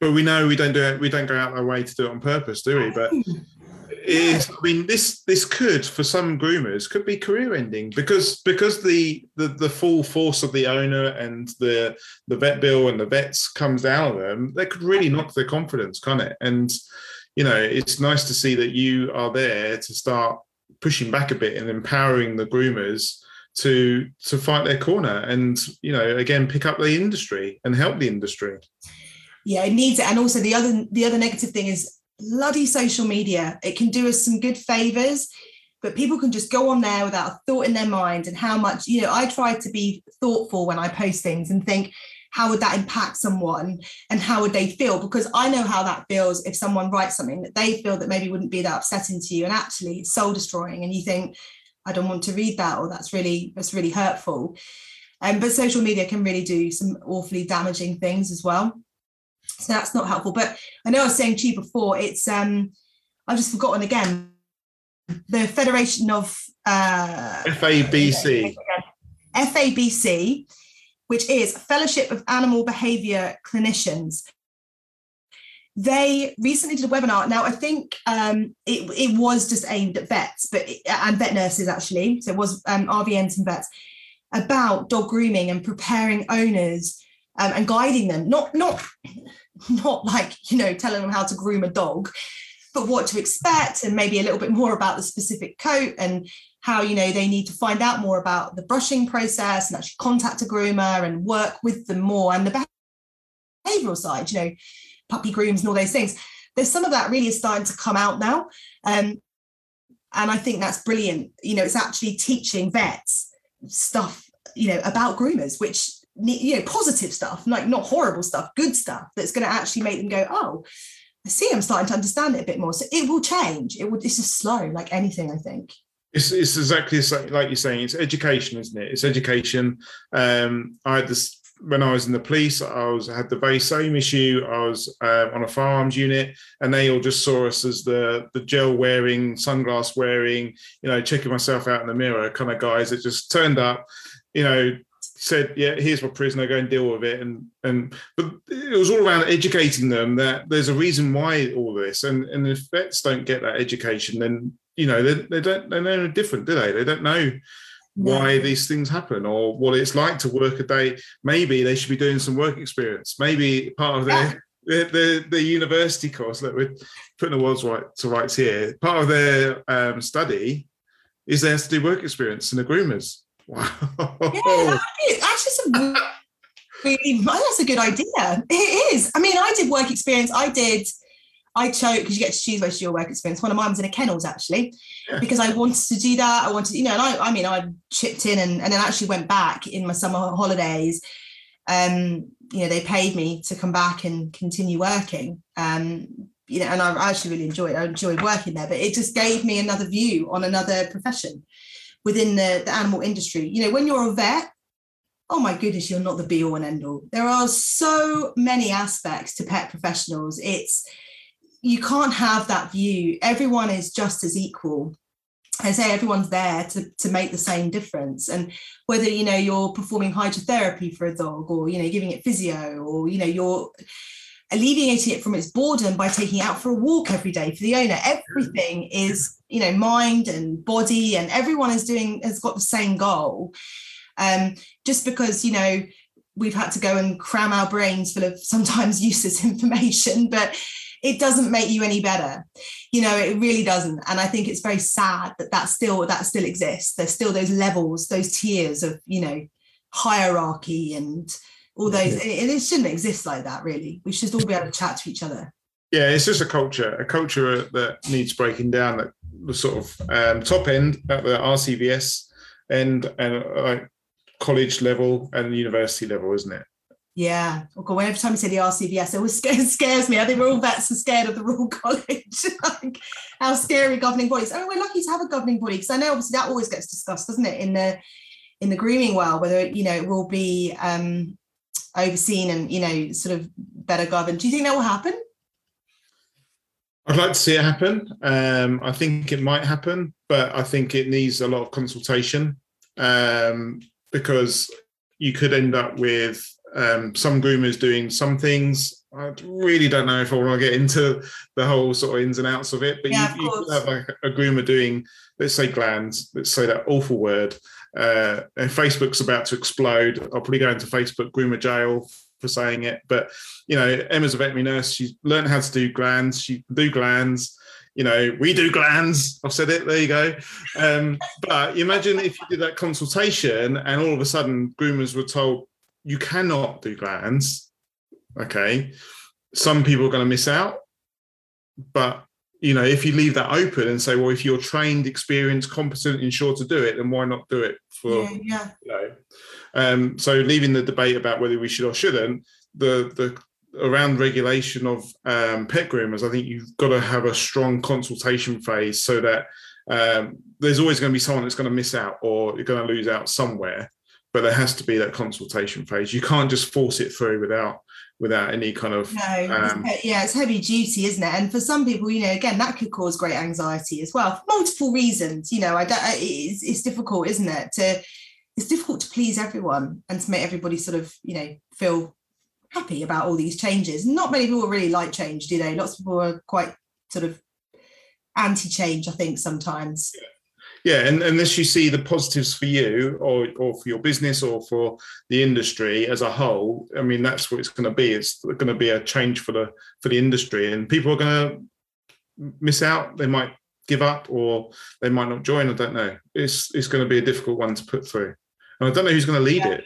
But we know we don't do it. We don't go out our way to do it on purpose, do we? But is I mean this this could for some groomers could be career ending because because the, the the full force of the owner and the the vet bill and the vets comes down on them that could really knock their confidence can't it and you know it's nice to see that you are there to start pushing back a bit and empowering the groomers to to fight their corner and you know again pick up the industry and help the industry. Yeah it needs it. And also the other the other negative thing is bloody social media. It can do us some good favors but people can just go on there without a thought in their mind and how much you know i try to be thoughtful when i post things and think how would that impact someone and how would they feel? Because i know how that feels if someone writes something that they feel that maybe wouldn't be that upsetting to you and actually soul destroying and you think I don't want to read that or that's really that's really hurtful. Um, but social media can really do some awfully damaging things as well. So that's not helpful. But I know I was saying to you before, it's um I've just forgotten again. The Federation of uh FABC. FABC, which is Fellowship of Animal Behavior Clinicians they recently did a webinar. Now, I think um, it, it was just aimed at vets, but and vet nurses actually. So it was um, RVNs and vets about dog grooming and preparing owners um, and guiding them. Not not not like you know telling them how to groom a dog, but what to expect and maybe a little bit more about the specific coat and how you know they need to find out more about the brushing process and actually contact a groomer and work with them more and the behavioral side. You know puppy grooms and all those things. There's some of that really is starting to come out now. Um, and I think that's brilliant. You know, it's actually teaching vets stuff, you know, about groomers, which you know, positive stuff, like not horrible stuff, good stuff that's going to actually make them go, oh, I see, I'm starting to understand it a bit more. So it will change. It will. It's just slow, like anything. I think. It's, it's exactly like you're saying. It's education, isn't it? It's education. Um, I had this when I was in the police, I was had the very same issue. I was uh, on a firearms unit, and they all just saw us as the the gel wearing, sunglass wearing, you know, checking myself out in the mirror kind of guys that just turned up, you know, said, "Yeah, here's my prisoner, go and deal with it." And and but it was all around educating them that there's a reason why all this, and and if vets don't get that education, then you know they, they don't they know different, do they? They don't know why these things happen or what it's like to work a day. Maybe they should be doing some work experience. Maybe part of their the, the, the university course that we're putting the world's right to rights here. Part of their um, study is they have to do work experience in the groomers. Wow. Yeah, actually some really that's a good idea. It is. I mean, I did work experience. I did I chose because you get to choose where your work experience. One of mine was in a kennels actually, yeah. because I wanted to do that. I wanted, you know, and I, I mean, I chipped in and, and then actually went back in my summer holidays. Um, you know, they paid me to come back and continue working. Um, you know, and I actually really enjoyed. I enjoyed working there, but it just gave me another view on another profession within the, the animal industry. You know, when you're a vet, oh my goodness, you're not the be all and end all. There are so many aspects to pet professionals. It's you can't have that view. Everyone is just as equal. I say everyone's there to, to make the same difference. And whether you know you're performing hydrotherapy for a dog or you know giving it physio or you know you're alleviating it from its boredom by taking out for a walk every day for the owner, everything is you know mind and body and everyone is doing has got the same goal. Um, just because you know we've had to go and cram our brains full of sometimes useless information, but it doesn't make you any better. You know it really doesn't. And i think it's very sad that that still that still exists. There's still those levels those tiers of you know hierarchy and all those yeah. it, it shouldn't exist like that really. We should all be able to chat to each other. Yeah it's just a culture a culture that needs breaking down at the sort of um, top end at the rcvs end and uh, college level and university level isn't it yeah. Oh God, every time you say the RCVS, it always scares, scares me. I think we're all vets are scared of the Royal College. like how scary governing bodies. Mean, we're lucky to have a governing body because I know obviously that always gets discussed, doesn't it, in the in the grooming world, whether you know it will be um, overseen and you know sort of better governed. Do you think that will happen? I'd like to see it happen. Um, I think it might happen, but I think it needs a lot of consultation um, because you could end up with Um, some groomers doing some things. I really don't know if I want to get into the whole sort of ins and outs of it, but Yeah, you, you have like a groomer doing, let's say glands, let's say that awful word. Uh, and Facebook's about to explode. I'll probably go into Facebook groomer jail for saying it. But you know, Emma's a veterinary nurse. She's learned how to do glands. She do glands. You know, we do glands. I've said it. There you go. Um, but imagine if you did that consultation and all of a sudden groomers were told you cannot do glands. Okay, some people are going to miss out. But you know, if you leave that open and say, well, if you're trained, experienced, competent, and sure to do it, then why not do it for yeah, yeah. you know. Um, so leaving the debate about whether we should or shouldn't, the the around regulation of um, pet groomers, I think you've got to have a strong consultation phase so that um, there's always going to be someone that's going to miss out or you're going to lose out somewhere. But there has to be that consultation phase. You can't just force it through without without any kind of No, Um, he- yeah, it's heavy duty, isn't it? And for some people, you know, again, that could cause great anxiety as well for multiple reasons. You know, I don't. It's, it's difficult, isn't it? To it's difficult to please everyone and to make everybody sort of, you know, feel happy about all these changes. Not many people really like change, do they? Lots of people are quite sort of anti-change, I think, sometimes. yeah and unless you see the positives for you or or for your business or for the industry as a whole i mean that's what it's going to be. It's going to be a change for the for the industry and people are going to miss out. They might give up or they might not join i don't know. It's it's going to be a difficult one to put through. And i don't know who's going to lead Yeah. it.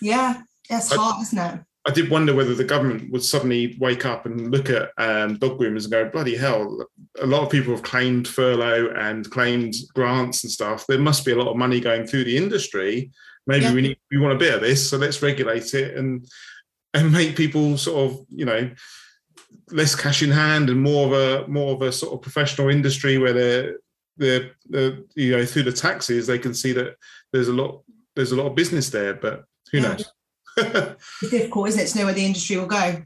Yeah, that's I- hard, isn't it? I did wonder whether the government would suddenly wake up and look at um, dog groomers and go, bloody hell, a lot of people have claimed furlough and claimed grants and stuff. There must be a lot of money going through the industry. Maybe Yeah. we need we want a bit of this, so let's regulate it and and make people sort of, you know, less cash in hand and more of a more of a sort of professional industry where they're they're, they're you know through the taxes they can see that there's a lot there's a lot of business there, but who Yeah. knows? It's difficult, isn't it, to know where the industry will go?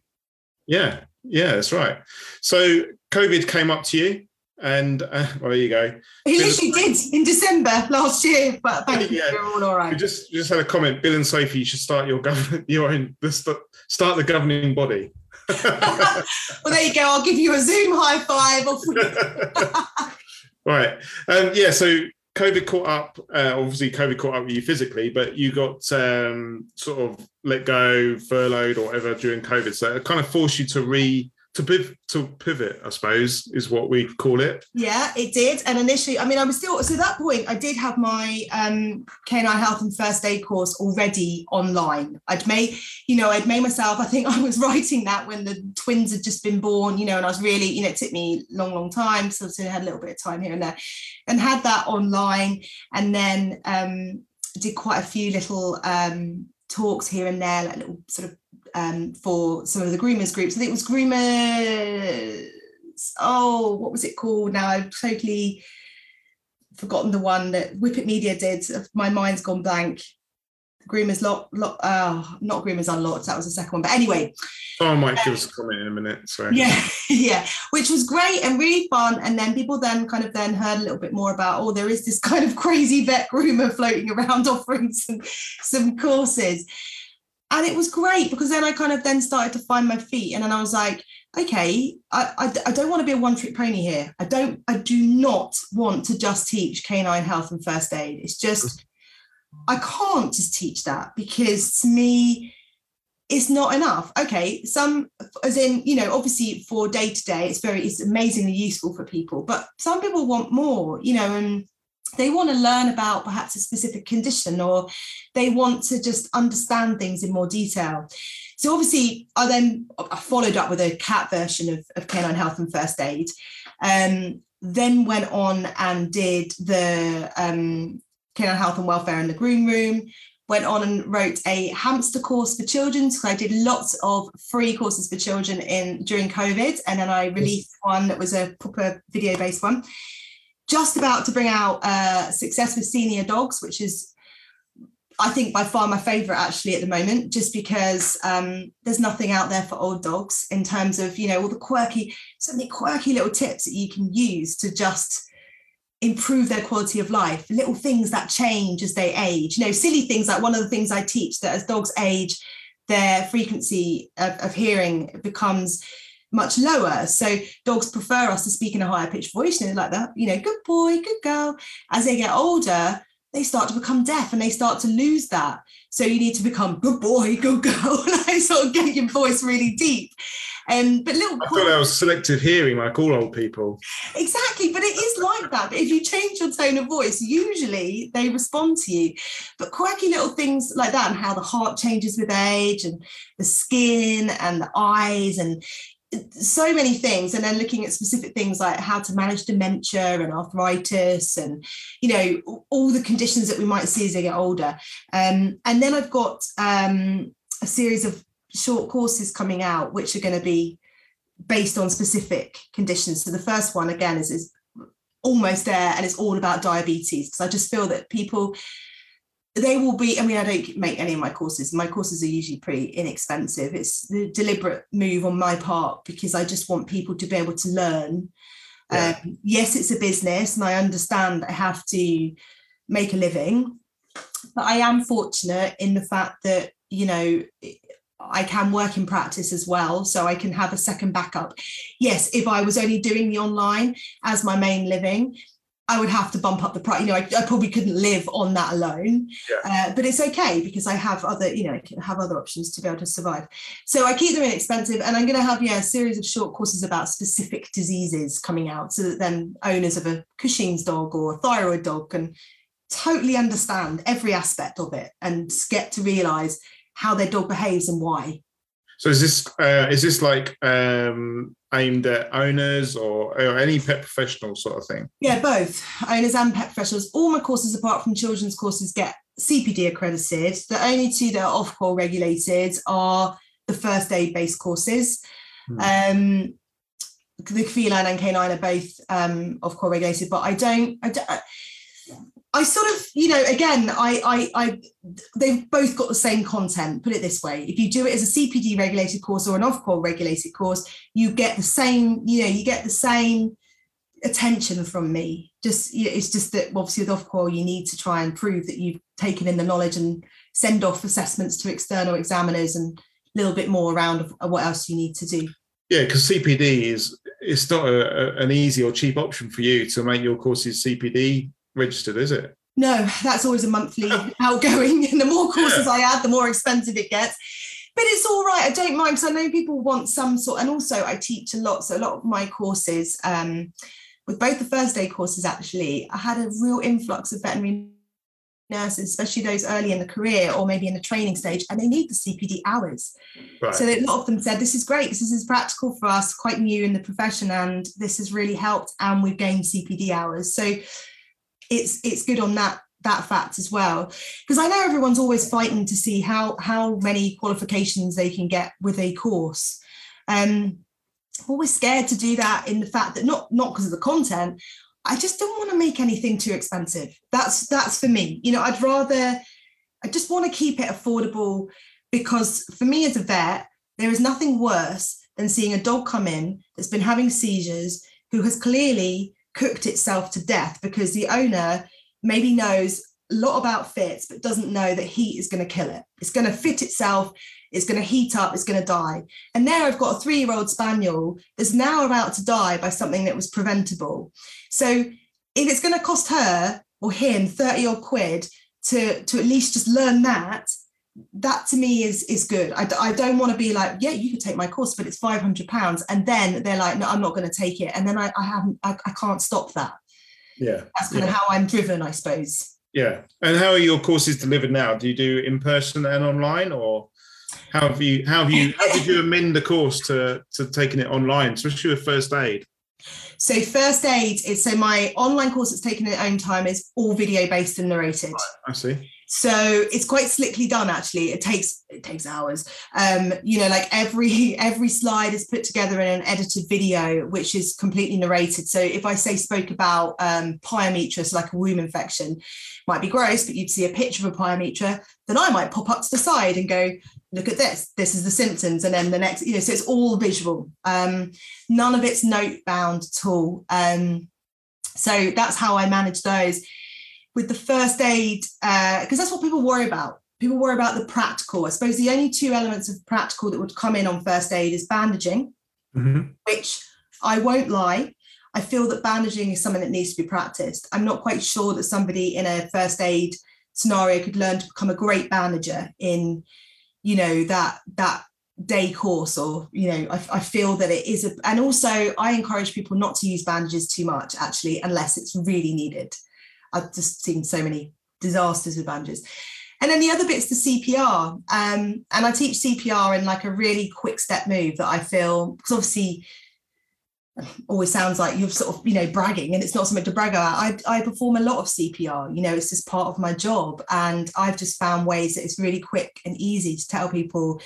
Yeah, yeah, that's right. So COVID came up to you, and uh, well, there you go. He Bill- literally did in December last year, but thank you, Yeah. we're all all We just just had a comment. Bill and Sophie, you should start your govern your own start the governing body. well, there you go. I'll give you a Zoom high five. Right. Um, yeah. So COVID caught up. Uh, obviously, COVID caught up with you physically, but you got um, sort of let go, furloughed, or whatever during COVID. So it kind of forced you to re to to pivot. I suppose is what we call it. yeah, it did. And initially, I mean, I was still so at that point. I did have my um, canine health and first aid course already online. I'd made, you know, I'd made myself. I think I was writing that when the twins had just been born, you know, and I was really, you know, it took me long, long time. So, so I had a little bit of time here and there, and had that online, and then um, did quite a few little um, talks here and there, like little sort of um, for some of the groomers groups. I think it was groomers. Oh, what was it called? Now I've totally forgotten the one that Whippet Media did. My mind's gone blank. Groomers lock, lock oh, not Groomers Unlocked. That was the second one. But anyway, I might give us a comment in a minute. So yeah, yeah, which was great and really fun. And then people then kind of then heard a little bit more about, oh, there is this kind of crazy vet groomer floating around offering some some courses. And it was great because then I kind of then started to find my feet. And then I was like, okay, I, I, I don't want to be a one trick pony here. I don't, I do not want to just teach canine health and first aid. It's just, I can't just teach that because to me, it's not enough. Okay, some as in, you know, obviously for day to day, it's very it's amazingly useful for people, but some people want more, you know, and they want to learn about perhaps a specific condition or they want to just understand things in more detail. So obviously, I then I followed up with a cat version of, of canine health and first aid. Um, then went on and did the um, canine health and welfare in the groom room went on and wrote a hamster course for children. So I did lots of free courses for children in during COVID, and then I released one that was a proper video-based one. Just about to bring out uh, Success with Senior Dogs, which is, I think, by far my favorite actually at the moment, just because um, there's nothing out there for old dogs in terms of you know all the quirky, so many quirky little tips that you can use to just improve their quality of life. Little things that change as they age. You know silly things like one of the things i teach that as dogs age their frequency of, of hearing becomes much lower. So dogs prefer us to speak in a higher pitched voice, and like that, you know, good boy, good girl. As they get older, they start to become deaf and they start to lose that. So you need to become good boy, good girl, like sort of get your voice really deep. Um, but little I thought that was selective hearing, like all old people. Exactly, but it is like that. But if you change your tone of voice, usually they respond to you. But quirky little things like that, and how the heart changes with age, and the skin and the eyes, and so many things and then looking at specific things like how to manage dementia and arthritis and you know all the conditions that we might see as they get older. Um, and then i've got um, a series of short courses coming out which are going to be based on specific conditions. So the first one again is, is almost there and it's all about diabetes because i just feel that people they will be i mean i don't make any of my courses my courses are usually pretty inexpensive it's the deliberate move on my part because i just want people to be able to learn yeah. um, yes it's a business and i understand i have to make a living but i am fortunate in the fact that you know I can work in practice as well, so I can have a second backup. Yes, if I was only doing the online as my main living, I would have to bump up the price. You know, I, I probably couldn't live on that alone, yeah. uh, but it's okay because I have other, you know, I can have other options to be able to survive. So I keep them inexpensive, and I'm going to have yeah a series of short courses about specific diseases coming out, so that then owners of a Cushing's dog or a thyroid dog can totally understand every aspect of it and get to realize how their dog behaves and why. So is this uh, is this like um, aimed at owners or, or, any pet professional sort of thing? Yeah, both owners and pet professionals. All my courses, apart from children's courses, get CPD accredited. The only two that are Ofqual regulated are the first aid based courses. Hmm. Um, the feline and canine are both um, Ofqual regulated, but I don't. I don't I sort of, you know, again, I, I, I, they've both got the same content. Put it this way: if you do it as a CPD regulated course or an Ofqual regulated course, you get the same, you know, you get the same attention from me. Just, it's just that obviously with Ofqual, you need to try and prove that you've taken in the knowledge and send off assessments to external examiners and a little bit more around of uh, what else you need to do. Yeah, because CPD is it's not a, a, an easy or cheap option for you to make your courses CPD registered, is it? No, that's always a monthly outgoing. And the more courses yeah. I add, the more expensive it gets. But it's all right. I don't mind because I know people want some sort. And also, I teach a lot. So a lot of my courses, um, with both the first aid courses, actually, I had a real influx of veterinary nurses, especially those early in the career or maybe in the training stage, and they need the CPD hours. Right. So a lot of them said, "This is great. This is practical for us. Quite new in the profession, and this has really helped. And we've gained CPD hours." So it's it's good on that that fact as well. Because i know everyone's always fighting to see how how many qualifications they can get with a course. Um always scared to do that in the fact that not not because of the content. I just don't want to make anything too expensive. That's that's for me. You know i'd rather i just want to keep it affordable because for me as a vet there is nothing worse than seeing a dog come in that's been having seizures who has clearly cooked itself to death because the owner maybe knows a lot about fits but doesn't know that heat is going to kill it. It's going to fit itself it's going to heat up it's going to die. And there i've got a three year old spaniel that's now about to die by something that was preventable. So if it's going to cost her or him 30 odd quid to to at least just learn that that to me is is good. I, I don't want to be like, yeah, you could take my course, but it's 500 pounds. And then they're like, no, I'm not going to take it. And then I, I haven't, I, I can't stop that. Yeah. That's kind yeah. of how I'm driven, I suppose. Yeah. And how are your courses delivered now? Do you do in person and online or how have you, how have you, how did you amend the course to, to taking it online, especially with first aid? So first aid is so my online course that's taken its own time is all video based and narrated. Right, I see. So it's quite slickly done actually. It takes it takes hours. Um, you know, like every every slide is put together in an edited video, which is completely narrated. So if I say spoke about um pyometra, so like a womb infection, might be gross, but you'd see a picture of a pyometra, then I might pop up to the side and go, look at this, this is the symptoms. And then the next, you know, so it's all visual. Um, none of it's note bound at all. Um, so that's how I manage those with the first aid because uh, that's what people worry about people worry about the practical. I suppose the only two elements of practical that would come in on first aid is bandaging, Mhm. which I won't lie, I feel that bandaging is something that needs to be practiced. I'm not quite sure that somebody in a first aid scenario could learn to become a great bandager in, you know, that that day course or you know I, I feel that it is a and also i encourage people not to use bandages too much actually unless it's really needed i've just seen so many disasters with bandages. And then the other bit's the cpr um, and i teach cpr in like a really quick step move that i feel because obviously always sounds like you're sort of you know bragging and it's not something to brag about. I, I perform a lot of cpr you know it's just part of my job and i've just found ways that it's really quick and easy to tell people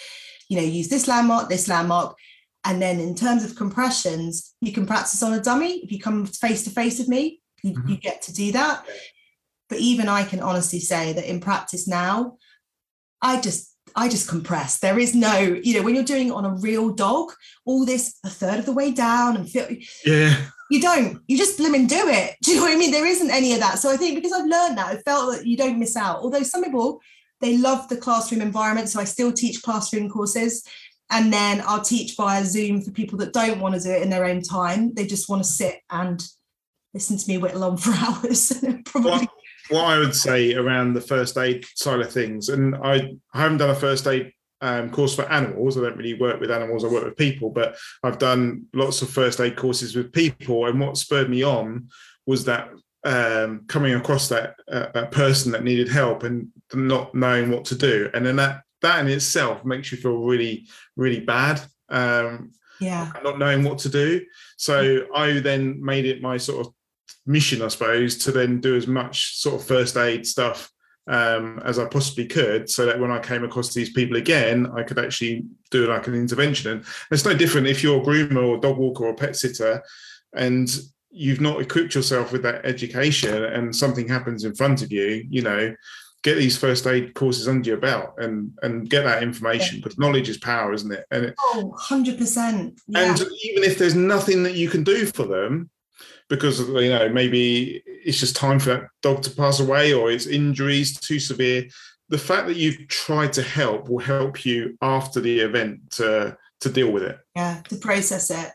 you know use this landmark this landmark. And then in terms of compressions you can practice on a dummy if you come face to face with me you, Mhm. you get to do that but even i can honestly say that in practice now i just I just compress. There is no, you know, when you're doing it on a real dog, all this a third of the way down and feel Yeah. you don't, you just blimmin' do it. Do you know what I mean? There isn't any of that. So I think because I've learned that, I felt that you don't miss out. Although some people they love the classroom environment. So I still teach classroom courses. And then I'll teach via Zoom for people that don't want to do it in their own time. They just want to sit and listen to me whittle on for hours. Probably What, what I would say around the first aid side of things, and I, I haven't done a first aid um, course for animals. I don't really work with animals. I work with people, but I've done lots of first aid courses with people. And what spurred me on was that um, coming across that uh, that person that needed help and not knowing what to do, and then that that in itself makes you feel really really bad. Um, yeah. not knowing what to do. So I then made it my sort of mission, I suppose, to then do as much sort of first aid stuff um, as I possibly could, so that when I came across these people again, I could actually do like an intervention. And it's no different if you're a groomer or dog walker or pet sitter, and you've not equipped yourself with that education, and something happens in front of you, you know. Get these first aid courses under your belt and and get that information because knowledge is power, isn't it? And it, Oh, 100%. Yeah. and even if there's nothing that you can do for them, because you know maybe it's just time for that dog to pass away or it's injuries too severe, the fact that you've tried to help will help you after the event to to deal with it. yeah to process it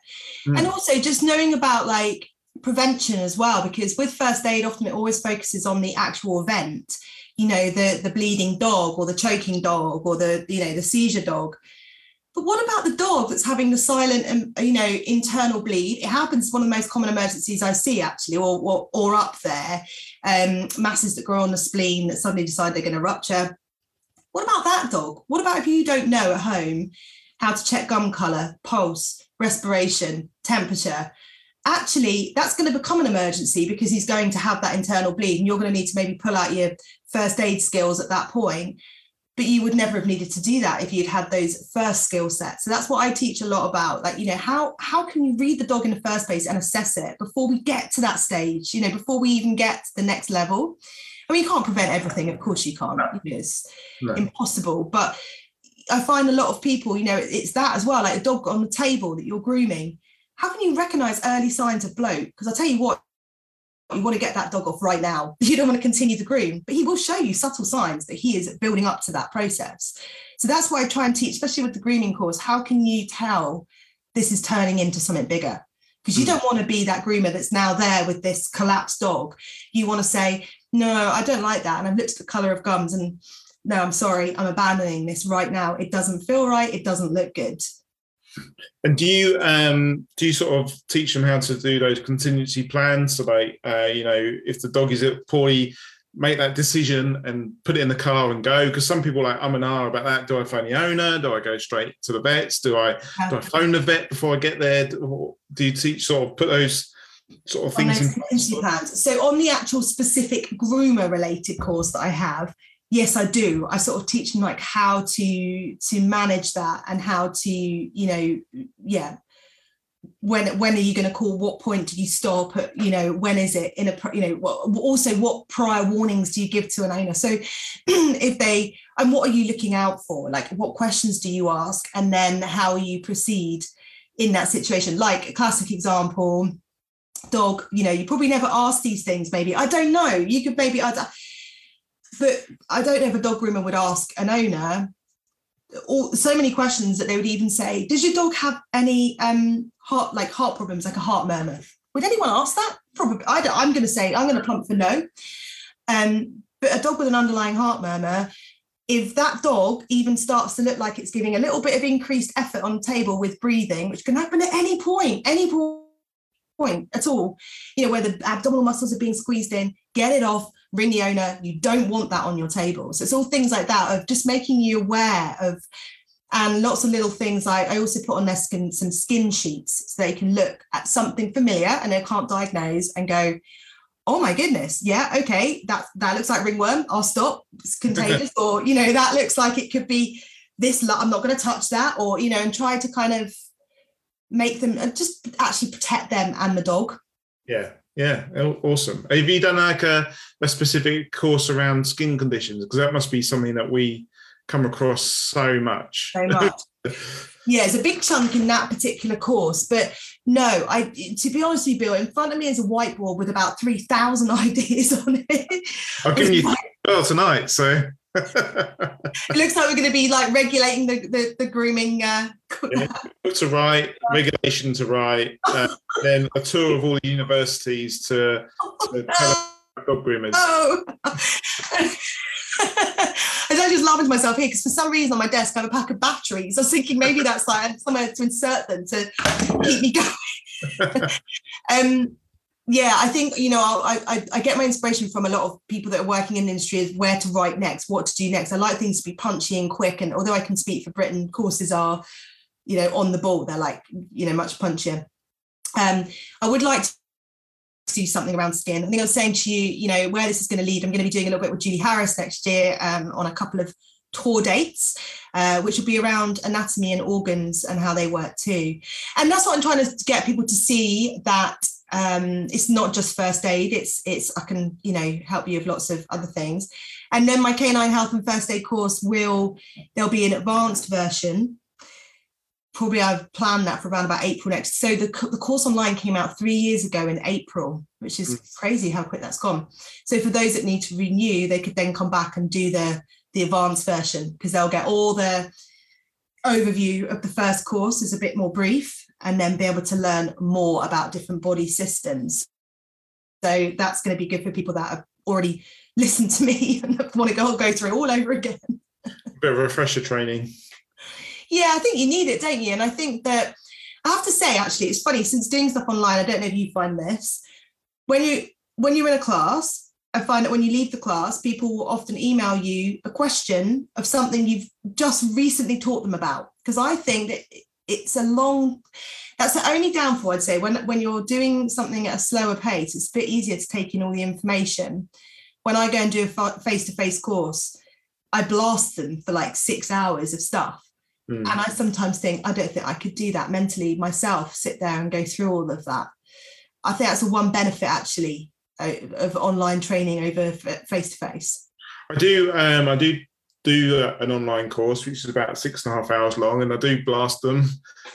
Mm. and also just knowing about like prevention as well because with first aid often it always focuses on the actual event you know the the bleeding dog or the choking dog or the you know the seizure dog but what about the dog that's having the silent um, you know internal bleed it happens one of the most common emergencies i see actually or or, or up there um masses that grow on the spleen that suddenly decide they're going to rupture what about that dog what about if you don't know at home how to check gum color, pulse, respiration, temperature. Actually, that's going to become an emergency because he's going to have that internal bleed, and you're going to need to maybe pull out your first aid skills at that point. But you would never have needed to do that if you'd had those first skill sets. So that's what I teach a lot about. Like, you know, how how can you read the dog in the first place and assess it before we get to that stage? You know, before we even get to the next level. I mean, you can't prevent everything. Of course, you can't. You know, It's impossible. But I find a lot of people, you know, it's that as well, like a dog on the table that you're grooming. How can you recognize early signs of bloat? Because I'll tell you what, you want to get that dog off right now. You don't want to continue the groom, but he will show you subtle signs that he is building up to that process. So that's why I try and teach, especially with the grooming course, how can you tell this is turning into something bigger? Because you Mm. don't want to be that groomer that's now there with this collapsed dog. You want to say, no, I don't like that. And I've looked at the color of gums and no, I'm sorry, I'm abandoning this right now. It doesn't feel right. It doesn't look good. And do you um do you sort of teach them how to do those contingency plans? So like uh, you know if the dog is poorly make that decision and put it in the car and go. Because some people are like I'm an R about that. Do I phone the owner? Do I go straight to the vets? Do I do I phone the vet before I get there? Do, you teach sort of put those sort of things in contingency plans. So on the actual specific groomer related course that I have, yes, I do. I sort of teach them like how to to manage that and how to, you know, yeah. When when are you going to call? What point do you stop? You know, when is it in a you know? Also, what prior warnings do you give to an owner? So, if they and what are you looking out for? Like, what questions do you ask, and then how you proceed in that situation? Like a classic example, dog, you know, you probably never ask these things, maybe. I don't know. You could maybe, I, but I don't know if a dog groomer would ask an owner all, so many questions that they would even say, "Does your dog have any um, heart like heart problems, like a heart murmur?" Would anyone ask that? Probably. I am going to say I'm going to plump for no. Um, but a dog with an underlying heart murmur, if that dog even starts to look like it's giving a little bit of increased effort on the table with breathing, which can happen at any point, any point at all, you know, where the abdominal muscles are being squeezed in, get it off, ring the owner. You don't want that on your table. So it's all things like that of just making you aware of and lots of little things like I also put on their skin some skin sheets so they can look at something familiar and they can't diagnose and go, oh my goodness, yeah, okay, that that looks like ringworm. I'll stop. It's contagious, or you know, that looks like it could be this. I'm not going to touch that, or you know, and try to kind of make them just actually protect them and the dog. Yeah, yeah, awesome. Have you done like a, a specific course around skin conditions? Because that must be something that we come across so much. So much. yeah, it's a big chunk in that particular course. But no, I to be honest with you, Bill, in front of me is a whiteboard with about three thousand ideas on it. I'll give you well tonight, so it looks like we're going to be like regulating the the, the grooming. Uh, yeah, to write, regulation to write, uh, then a tour of all the universities to, to tell dog groomers. Oh. I just laughing to myself here because for some reason on my desk I have a pack of batteries. I was thinking maybe that's like somewhere to insert them to keep me going. um, yeah, I think you know I, I, I get my inspiration from a lot of people that are working in the industry is where to write next, what to do next. I like things to be punchy and quick, and although I can speak for Britain, courses are, you know, on the ball. They're like you know much punchier. Um, I would like to do something around skin. I think I was saying to you, you know, where this is going to lead. I'm going to be doing a little bit with Julie Harris next year um, on a couple of tour dates, uh, which will be around anatomy and organs and how they work too. And that's what I'm trying to get people to see that um, it's not just first aid. It's it's I can you know help you with lots of other things. And then my canine health and first aid course will there'll be an advanced version probably I've planned that for around about April next. So the, the course online came out three years ago in April, which is mm. crazy how quick that's gone. So for those that need to renew, they could then come back and do the the advanced version because they'll get all the overview of the first course is a bit more brief and then be able to learn more about different body systems. So that's going to be good for people that have already listened to me and want to go, go through all over again. A bit of refresher training yeah, I think you need it, don't you? And I think that I have to say, actually, it's funny since doing stuff online. I don't know if you find this when you when you're in a class. I find that when you leave the class, people will often email you a question of something you've just recently taught them about. Because I think that it's a long that's the only downfall I'd say when when you're doing something at a slower pace, it's a bit easier to take in all the information. When I go and do a face-to-face course, I blast them for like six hours of stuff Mm. And I sometimes think, I don't think I could do that mentally myself, sit there and go through all of that. I think that's the one benefit actually of online training over face to face. I do, um, I do do an online course which is about six and a half hours long, and I do blast them,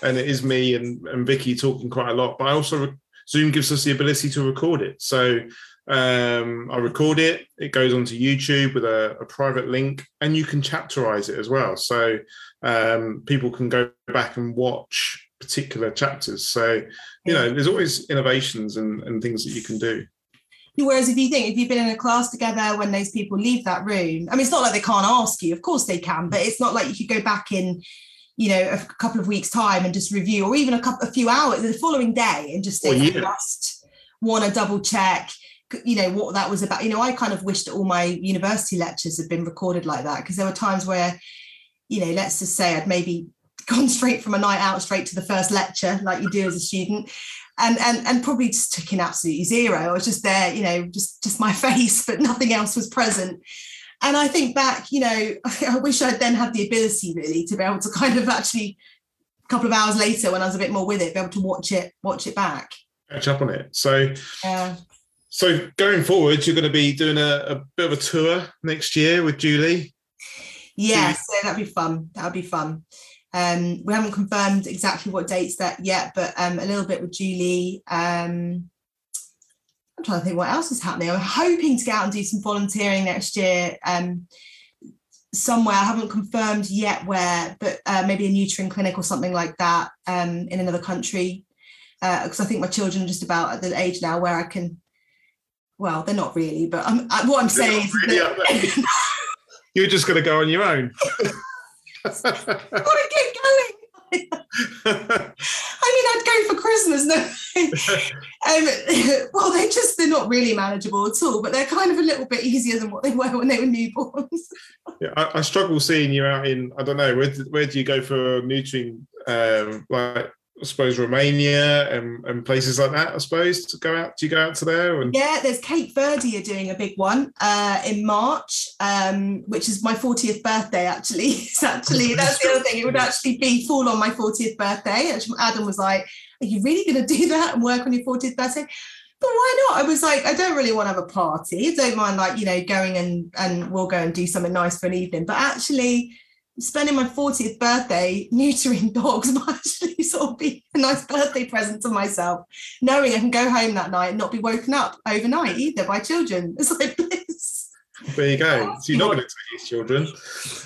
and it is me and, and Vicky talking quite a lot. But I also Zoom gives us the ability to record it, so um, I record it. It goes onto YouTube with a, a, private link, and you can chapterize it as well. So um, people can go back and watch particular chapters. So you know, there's always innovations and, and things that you can do. Whereas if you think if you've been in a class together when those people leave that room, I mean, it's not like they can't ask you. Of course they can, but it's not like you could go back in you know a couple of weeks time and just review or even a couple a few hours the following day and just think well, just want to double check you know what that was about. You know i kind of wished all my university lectures had been recorded like that because there were times where you know let's just say i'd maybe gone straight from a night out straight to the first lecture like you do as a student and and and probably just took in absolutely zero i was just there you know just just my face but nothing else was present and i think back you know i wish i'd then had the ability really to be able to kind of actually a couple of hours later when i was a bit more with it be able to watch it watch it back catch up on it so yeah so going forward, you're going to be doing a, a bit of a tour next year with Julie. Yeah, so that'd be fun. That'd be fun. Um, we haven't confirmed exactly what dates that yet, but um, a little bit with Julie. Um, I'm trying to think what else is happening. I'm hoping to get out and do some volunteering next year. Um, somewhere I haven't confirmed yet where, but uh, maybe a neutering clinic or something like that um, in another country. Because uh, I think my children are just about at the age now where I can. Well, they're not really, but I'm, I, what I'm saying is that, you're just going to go on your own. I get going. I mean, I'd go for Christmas. No, um, well, they're just they're not really manageable at all, but they're kind of a little bit easier than what they were when they were newborns. yeah, I, I, struggle seeing you out in I don't know where where do you go for neutering um, like I suppose Romania and, and places like that. I suppose to go out. Do you go out to there? And... Yeah, there's Cape Verde are doing a big one uh, in March, um, which is my 40th birthday. Actually, it's actually that's the other thing. It would actually be fall on my 40th birthday. Adam was like, "Are you really going to do that and work on your 40th birthday?" But why not? I was like, I don't really want to have a party. I don't mind like you know going and and we'll go and do something nice for an evening. But actually spending my 40th birthday neutering dogs might actually sort of be a nice birthday present to myself, knowing I can go home that night and not be woken up overnight either by children. It's like bliss. There you go. So you're not going to take your children.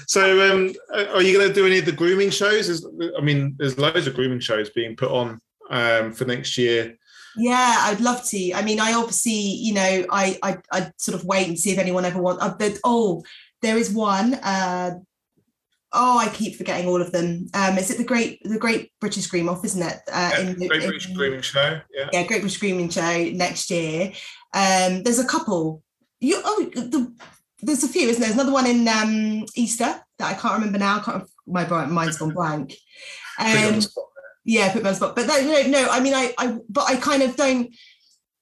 So, um, are you going to do any of the grooming shows? There's, I mean, there's loads of grooming shows being put on um, for next year. Yeah, I'd love to. I mean, I obviously, you know, I I I sort of wait and see if anyone ever wants. Uh, oh, there is one. Uh, oh, I keep forgetting all of them. Um, is it the Great the Great British Scream Off, isn't it? Uh, yeah, in, Great in, British Grooming Show. Yeah. Yeah, Great British Grooming Show next year. Um, there's a couple. You oh the, there's a few, isn't there? There's another one in um, Easter that I can't remember now. Can't, my mind's gone blank. Um, yeah, put me on the spot. But no, no, no. I mean, I, I, but I kind of don't.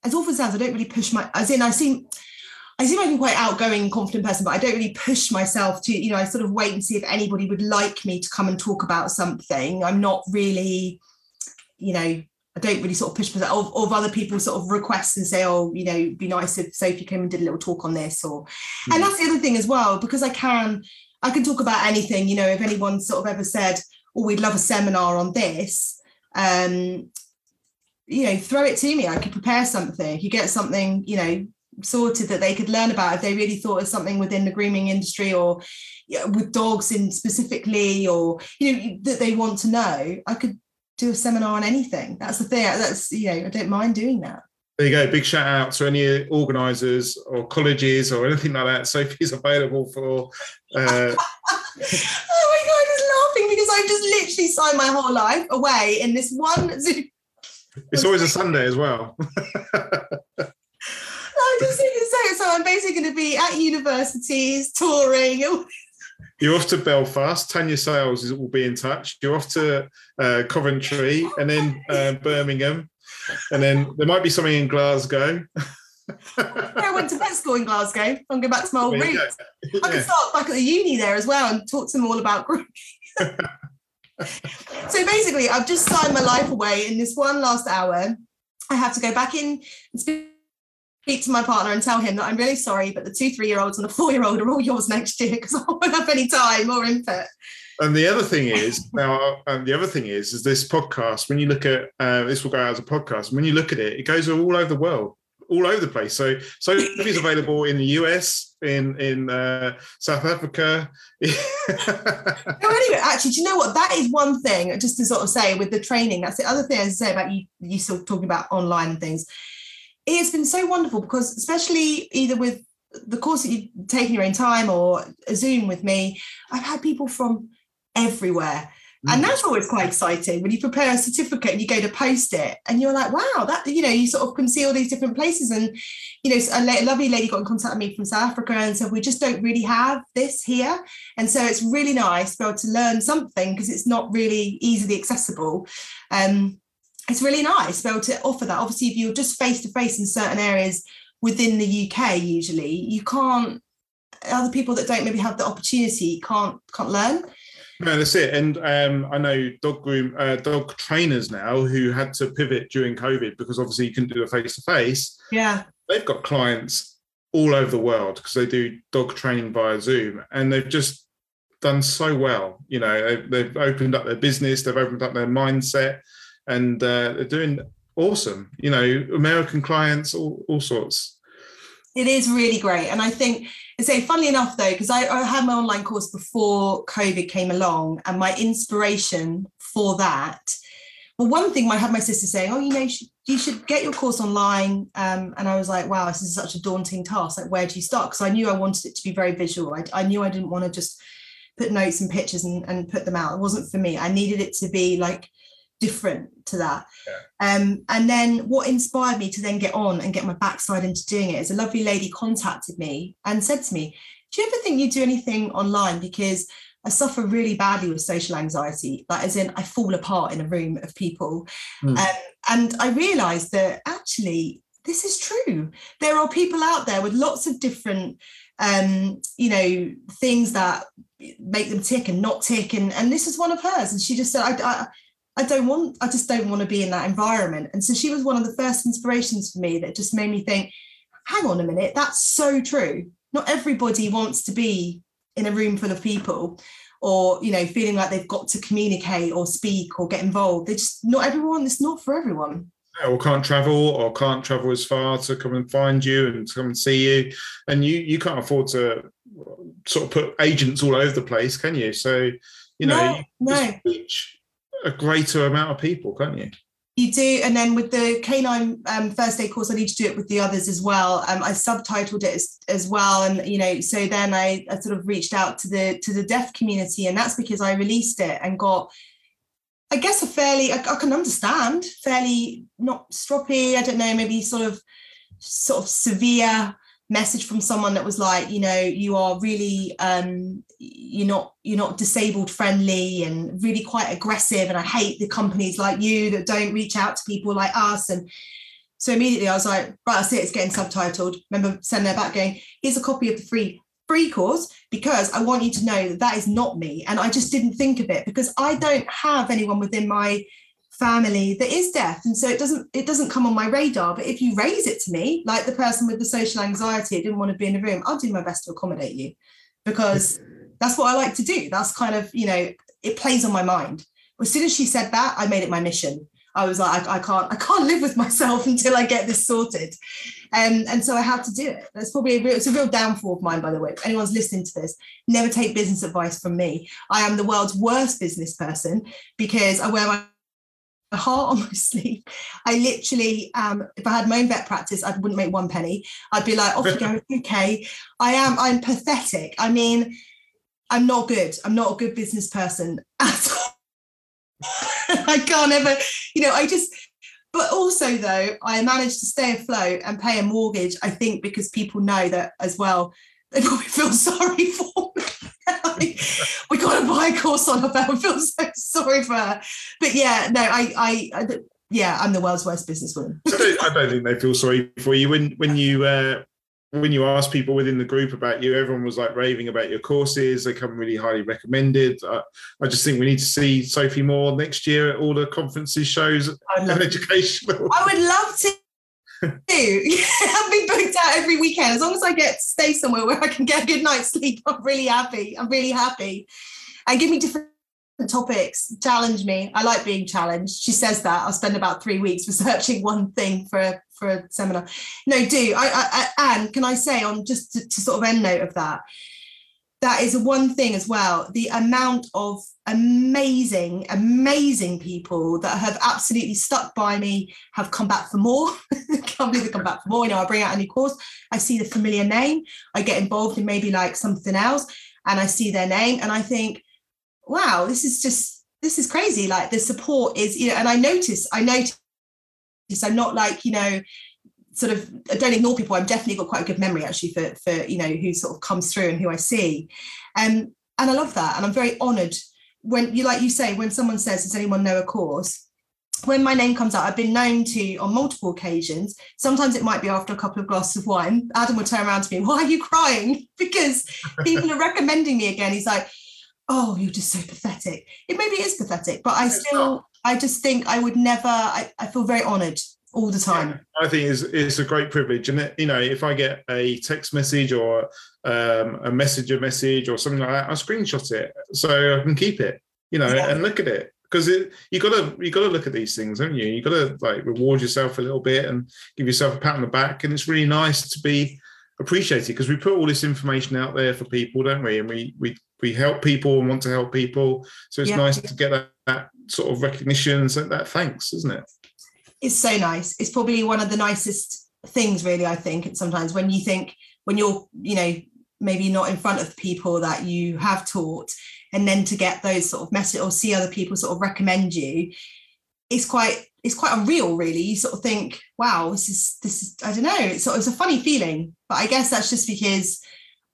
As awful as sounds, I don't really push my. As in, I seem I seem like I'm quite outgoing, confident person, but I don't really push myself to, you know, I sort of wait and see if anybody would like me to come and talk about something. I'm not really, you know, I don't really sort of push myself, or, or other people sort of request and say, oh, you know, it'd be nice if Sophie came and did a little talk on this, or, mm. and hmm. that's the other thing as well, because I can, I can talk about anything, you know, if anyone sort of ever said, oh, we'd love a seminar on this, um, you know, throw it to me. I could prepare something. You get something, you know, sorted that they could learn about if they really thought of something within the grooming industry or with dogs in specifically or you know that they want to know. I could do a seminar on anything. That's the thing. That's you know i don't mind doing that. There you go. Big shout out to any organizers or colleges or anything like that. Sophie's available for uh... oh my god i was laughing because i've just literally signed my whole life away in this one it's always a sunday as well I just need to say it. So I'm basically going to be at universities touring. You're off to Belfast. Tanya Sales will be in touch. You're off to uh, Coventry and then uh, Birmingham, and then there might be something in Glasgow. I went to vet school in Glasgow. I'm going back to my old roots. Yeah. I can start back at the uni there as well and talk to them all about grooming. so basically, I've just signed my life away in this one last hour. I have to go back in and speak speak to my partner and tell him that I'm really sorry, but the two three year olds and the four year old are all yours next year because I won't have any time or input. And the other thing is now, and the other thing is, is this podcast. When you look at uh, this, will go out as a podcast. When you look at it, it goes all over the world, all over the place. So, so it's available in the US, in in uh, South Africa. no, anyway, actually, do you know what? That is one thing. Just to sort of say with the training, that's the other thing I say about you. You still talking about online things it's been so wonderful because especially either with the course that you've taken your own time or a Zoom with me, I've had people from everywhere. Mm. And that's always quite exciting when you prepare a certificate and you go to post it and you're like, wow, that, you know, you sort of can see all these different places. And, you know, a lovely lady got in contact with me from South Africa and said, we just don't really have this here. And so it's really nice to be able to learn something because it's not really easily accessible. Um, it's really nice to be able to offer that. Obviously, if you're just face to face in certain areas within the UK, usually you can't. Other people that don't maybe have the opportunity can't can't learn. No, that's it. And um, I know dog groom, uh, dog trainers now who had to pivot during COVID because obviously you couldn't do a face to face. Yeah, they've got clients all over the world because they do dog training via Zoom, and they've just done so well. You know, they've, they've opened up their business, they've opened up their mindset and uh, they're doing awesome. You know, American clients, all, all sorts. It is really great. And I think, say, funnily enough, though, because I, I had my online course before COVID came along, and my inspiration for that. Well, one thing I had my sister saying, "Oh, you know, you should, you should get your course online," um, and I was like, "Wow, this is such a daunting task. Like, where do you start?" Because I knew I wanted it to be very visual. I, I knew I didn't want to just put notes and pictures and, and put them out. It wasn't for me. I needed it to be like different to that. Yeah. Um, and then what inspired me to then get on and get my backside into doing it is a lovely lady contacted me and said to me, Do you ever think you do anything online? Because I suffer really badly with social anxiety, like as in I fall apart in a room of people. Mm. Um, and I realized that actually this is true. There are people out there with lots of different um, you know, things that make them tick and not tick. And, and this is one of hers. And she just said, I, I, I don't want, I just don't want to be in that environment. And so she was one of the first inspirations for me that just made me think, hang on a minute, that's so true. Not everybody wants to be in a room full of people or, you know, feeling like they've got to communicate or speak or get involved. They just, not everyone, it's not for everyone. Or can't travel or can't travel as far to come and find you and to come and see you. And you, you can't afford to sort of put agents all over the place, can you? So, you know, no, no. reach a greater amount of people, can't you? You do, and then with the canine um, first aid course, I need to do it with the others as well. Um, I subtitled it as, as, well, and you know, so then I, I sort of reached out to the to the deaf community, and that's because I released it and got, I guess, a fairly I, I can understand fairly not stroppy. I don't know, maybe sort of sort of severe message from someone that was like you know you are really um you're not you're not disabled friendly and really quite aggressive. And i hate the companies like you that don't reach out to people like us. And so immediately i was like right i see it, it's getting subtitled. Remember sending that back going here's a copy of the free free course because i want you to know that that is not me. And i just didn't think of it because i don't have anyone within my family that is deaf and so it doesn't it doesn't come on my radar but if you raise it to me like the person with the social anxiety didn't want to be in a room i'll do my best to accommodate you. Because that's what i like to do. That's kind of you know it plays on my mind. As soon as she said that i made it my mission. I was like i, I can't i can't live with myself until i get this sorted. Um, and so i had to do it. That's probably a real, it's a real downfall of mine by the way if anyone's listening to this. Never take business advice from me. I am the world's worst business person because i wear my heart on my sleeve. I literally, um, if I had my own vet practice, I wouldn't make one penny. I'd be like, off you go, okay. I am, I'm pathetic. I mean, I'm not good. I'm not a good business person at all. I can't ever, you know, I just, but also though, I managed to stay afloat and pay a mortgage, I think because people know that as well, they probably feel sorry for me. like, we got to buy a course on her. I feel so sorry for her. But yeah, no, I, I, I yeah, I'm the world's worst businesswoman. I, don't, I don't think they feel sorry for you when when you uh, when you ask people within the group about you. Everyone was like raving about your courses. They come really highly recommended. I, I just think we need to see Sophie more next year at all the conferences, shows, and educational. I would love to I've been booked out every weekend. As long as I get stay somewhere where I can get a good night's sleep, I'm really happy. I'm really happy. And give me different topics, challenge me. I like being challenged. She says that. I'll spend about three weeks researching one thing for a, for a seminar. No, do. I, I, I and can I say on just to, to sort of end note of that, that is one thing as well the amount of amazing amazing people that have absolutely stuck by me have come back for more. Can't believe they come back for more. You know i bring out a new course i see the familiar name i get involved in maybe like something else and i see their name and i think wow this is just this is crazy. Like the support is you know and i notice i notice i'm not like you know sort of I don't ignore people. I've definitely got quite a good memory actually for for you know who sort of comes through and who I see, um, and I love that. And I'm very honoured when you like you say when someone says, "Does anyone know a course?" When my name comes out, I've been known to on multiple occasions. Sometimes it might be after a couple of glasses of wine. Adam would turn around to me, "Why are you crying?" Because people are recommending me again. He's like, "Oh, you're just so pathetic." It maybe is pathetic, but I still, I just think I would never. I, I feel very honoured all the time. I think it's, it's a great privilege. And, you know, if I get a text message or um, a messenger message or something like that, I screenshot it so I can keep it, you know, yeah. and look at it because you got to you got to look at these things, haven't you? You got to like reward yourself a little bit and give yourself a pat on the back, and it's really nice to be appreciated because we put all this information out there for people, don't we? And we we we help people and want to help people, so it's yeah. nice to get that, that sort of recognition and so that thanks, isn't it? It's so nice. It's probably one of the nicest things, really. I think, and sometimes when you think when you're you know maybe not in front of people that you have taught and then to get those sort of message or see other people sort of recommend you it's quite it's quite unreal really. You sort of think wow this is this is i don't know. It's, sort of, it's a funny feeling. But i guess that's just because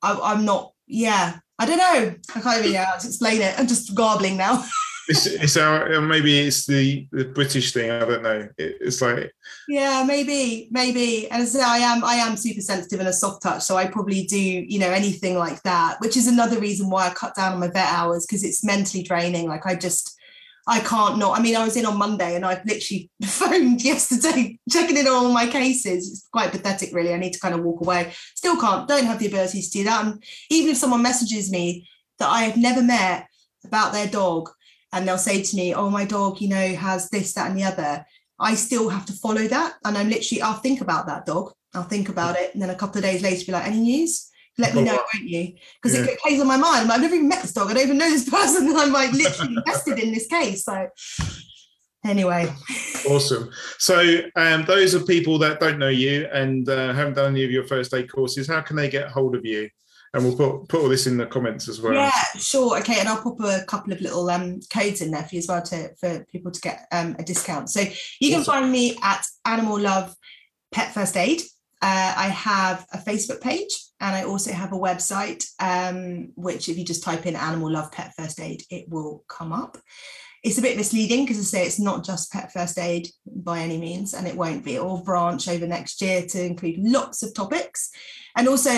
I, am not yeah. I don't know. I can't even how to explain it. I'm just garbling now it's, it's our uh, maybe it's the the British thing. I don't know. It, it's like yeah, maybe maybe. And as I, say, I am I am super sensitive and a soft touch, so I probably do you know anything like that, which is another reason why I cut down on my vet hours because it's mentally draining. Like I just. I can't not. I mean, I was in on Monday and I've literally phoned yesterday, checking in on all my cases. It's quite pathetic, really. I need to kind of walk away. Still can't, don't have the ability to do that. And even if someone messages me that I have never met about their dog, and they'll say to me, "Oh, my dog, you know, has this, that, and the other." I still have to follow that, and I'm literally, I'll think about that dog. I'll think about it, and then a couple of days later, be like, "Any news?" Let me know, won't you? Because yeah. it plays on my mind. I've never even met this dog. I don't even know this person, and I'm like literally invested in this case. So anyway awesome so um, those are people that don't know you and uh, haven't done any of your first aid courses how can they get hold of you and we'll put put all this in the comments as well. Yeah, sure. Okay, and I'll pop a couple of little um, codes in there for you as well to for people to get um, a discount. So you can find me at Animal Love Pet First Aid. Uh, I have a Facebook page and I also have a website, um, which if you just type in Animal Love Pet First Aid, it will come up. It's a bit misleading because I say it's not just pet first aid by any means, and it won't be. It will branch over next year to include lots of topics. And also,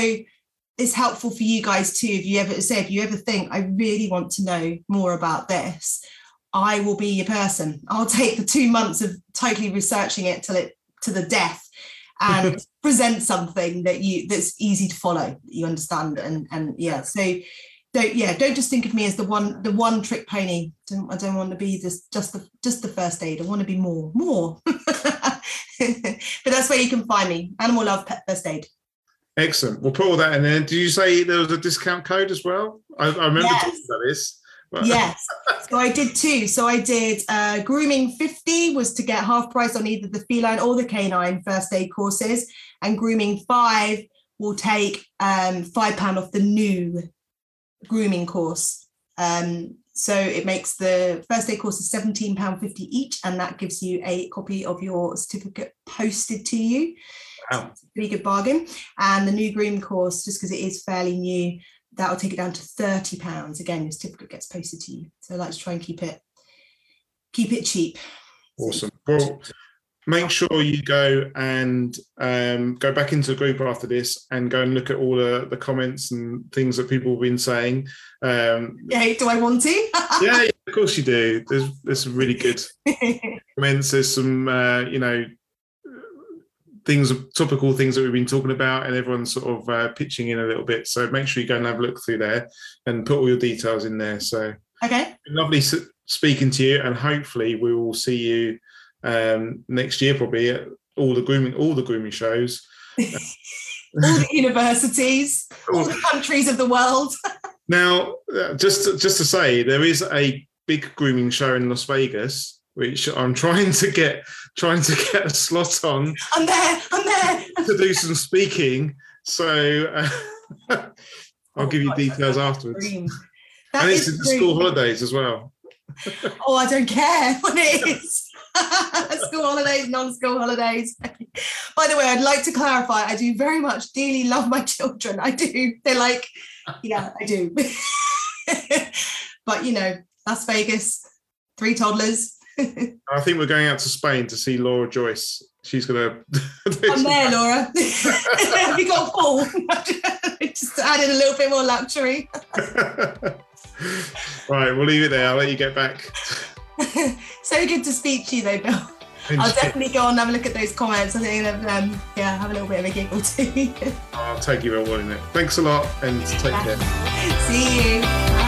it's helpful for you guys too if you ever say if you ever think i really want to know more about this i will be your person. I'll take the two months of totally researching it till it to the death and present something that you that's easy to follow you understand and and yeah. So don't yeah don't just think of me as the one the one trick pony. Don't, i don't want to be this just the just the first aid. I want to be more more. But that's where you can find me. Animal love pet first aid Excellent. We'll put all that in there. Did you say there was a discount code as well? I, I remember yes. talking about this. But. Yes. so I did two. So I did uh, grooming 50 was to get half price on either the feline or the canine first aid courses. And grooming five will take um, five pound off the new grooming course. Um, so it makes the first aid course is £17.50 each, and that gives you a copy of your certificate posted to you. Wow. Pretty good bargain. And the new groom course, just because it is fairly new, that will take it down to thirty pounds. Again, your certificate gets posted to you. So I like to try and keep it keep it cheap. Awesome. Well, make sure you go and um, go back into the group after this and go and look at all the, the comments and things that people have been saying. Um, yeah, do I want to? yeah, yeah, of course you do. There's there's some really good comments. There's some uh, you know things, topical things that we've been talking about, and everyone's sort of uh, pitching in a little bit. So make sure you go and have a look through there and put all your details in there. So okay, lovely speaking to you, and hopefully we will see you um, next year, probably at all the grooming, all the grooming shows. all the universities, all the countries of the world. now, uh, just just to say, there is a big grooming show in Las Vegas which I'm trying to get trying to get a slot on. I'm there. I'm there. to do some speaking. So uh, I'll oh, give you details afterwards. That and it's in the school holidays as well. oh, I don't care what it is. school holidays, non-school holidays. By the way, I'd like to clarify, I do very much dearly love my children. I do. They're like, yeah, I do. but you know, Las Vegas, three toddlers, I think we're going out to Spain to see Laura Joyce. She's gonna. I'm there, Laura. Have you got a pool? Just added a little bit more luxury. right, we'll leave it there. I'll let you get back. so good to speak to you, though, Bill. I'll definitely go on and have a look at those comments. I think um, yeah, have a little bit of a giggle too. I'll take you on it. Thanks a lot and take care. See you.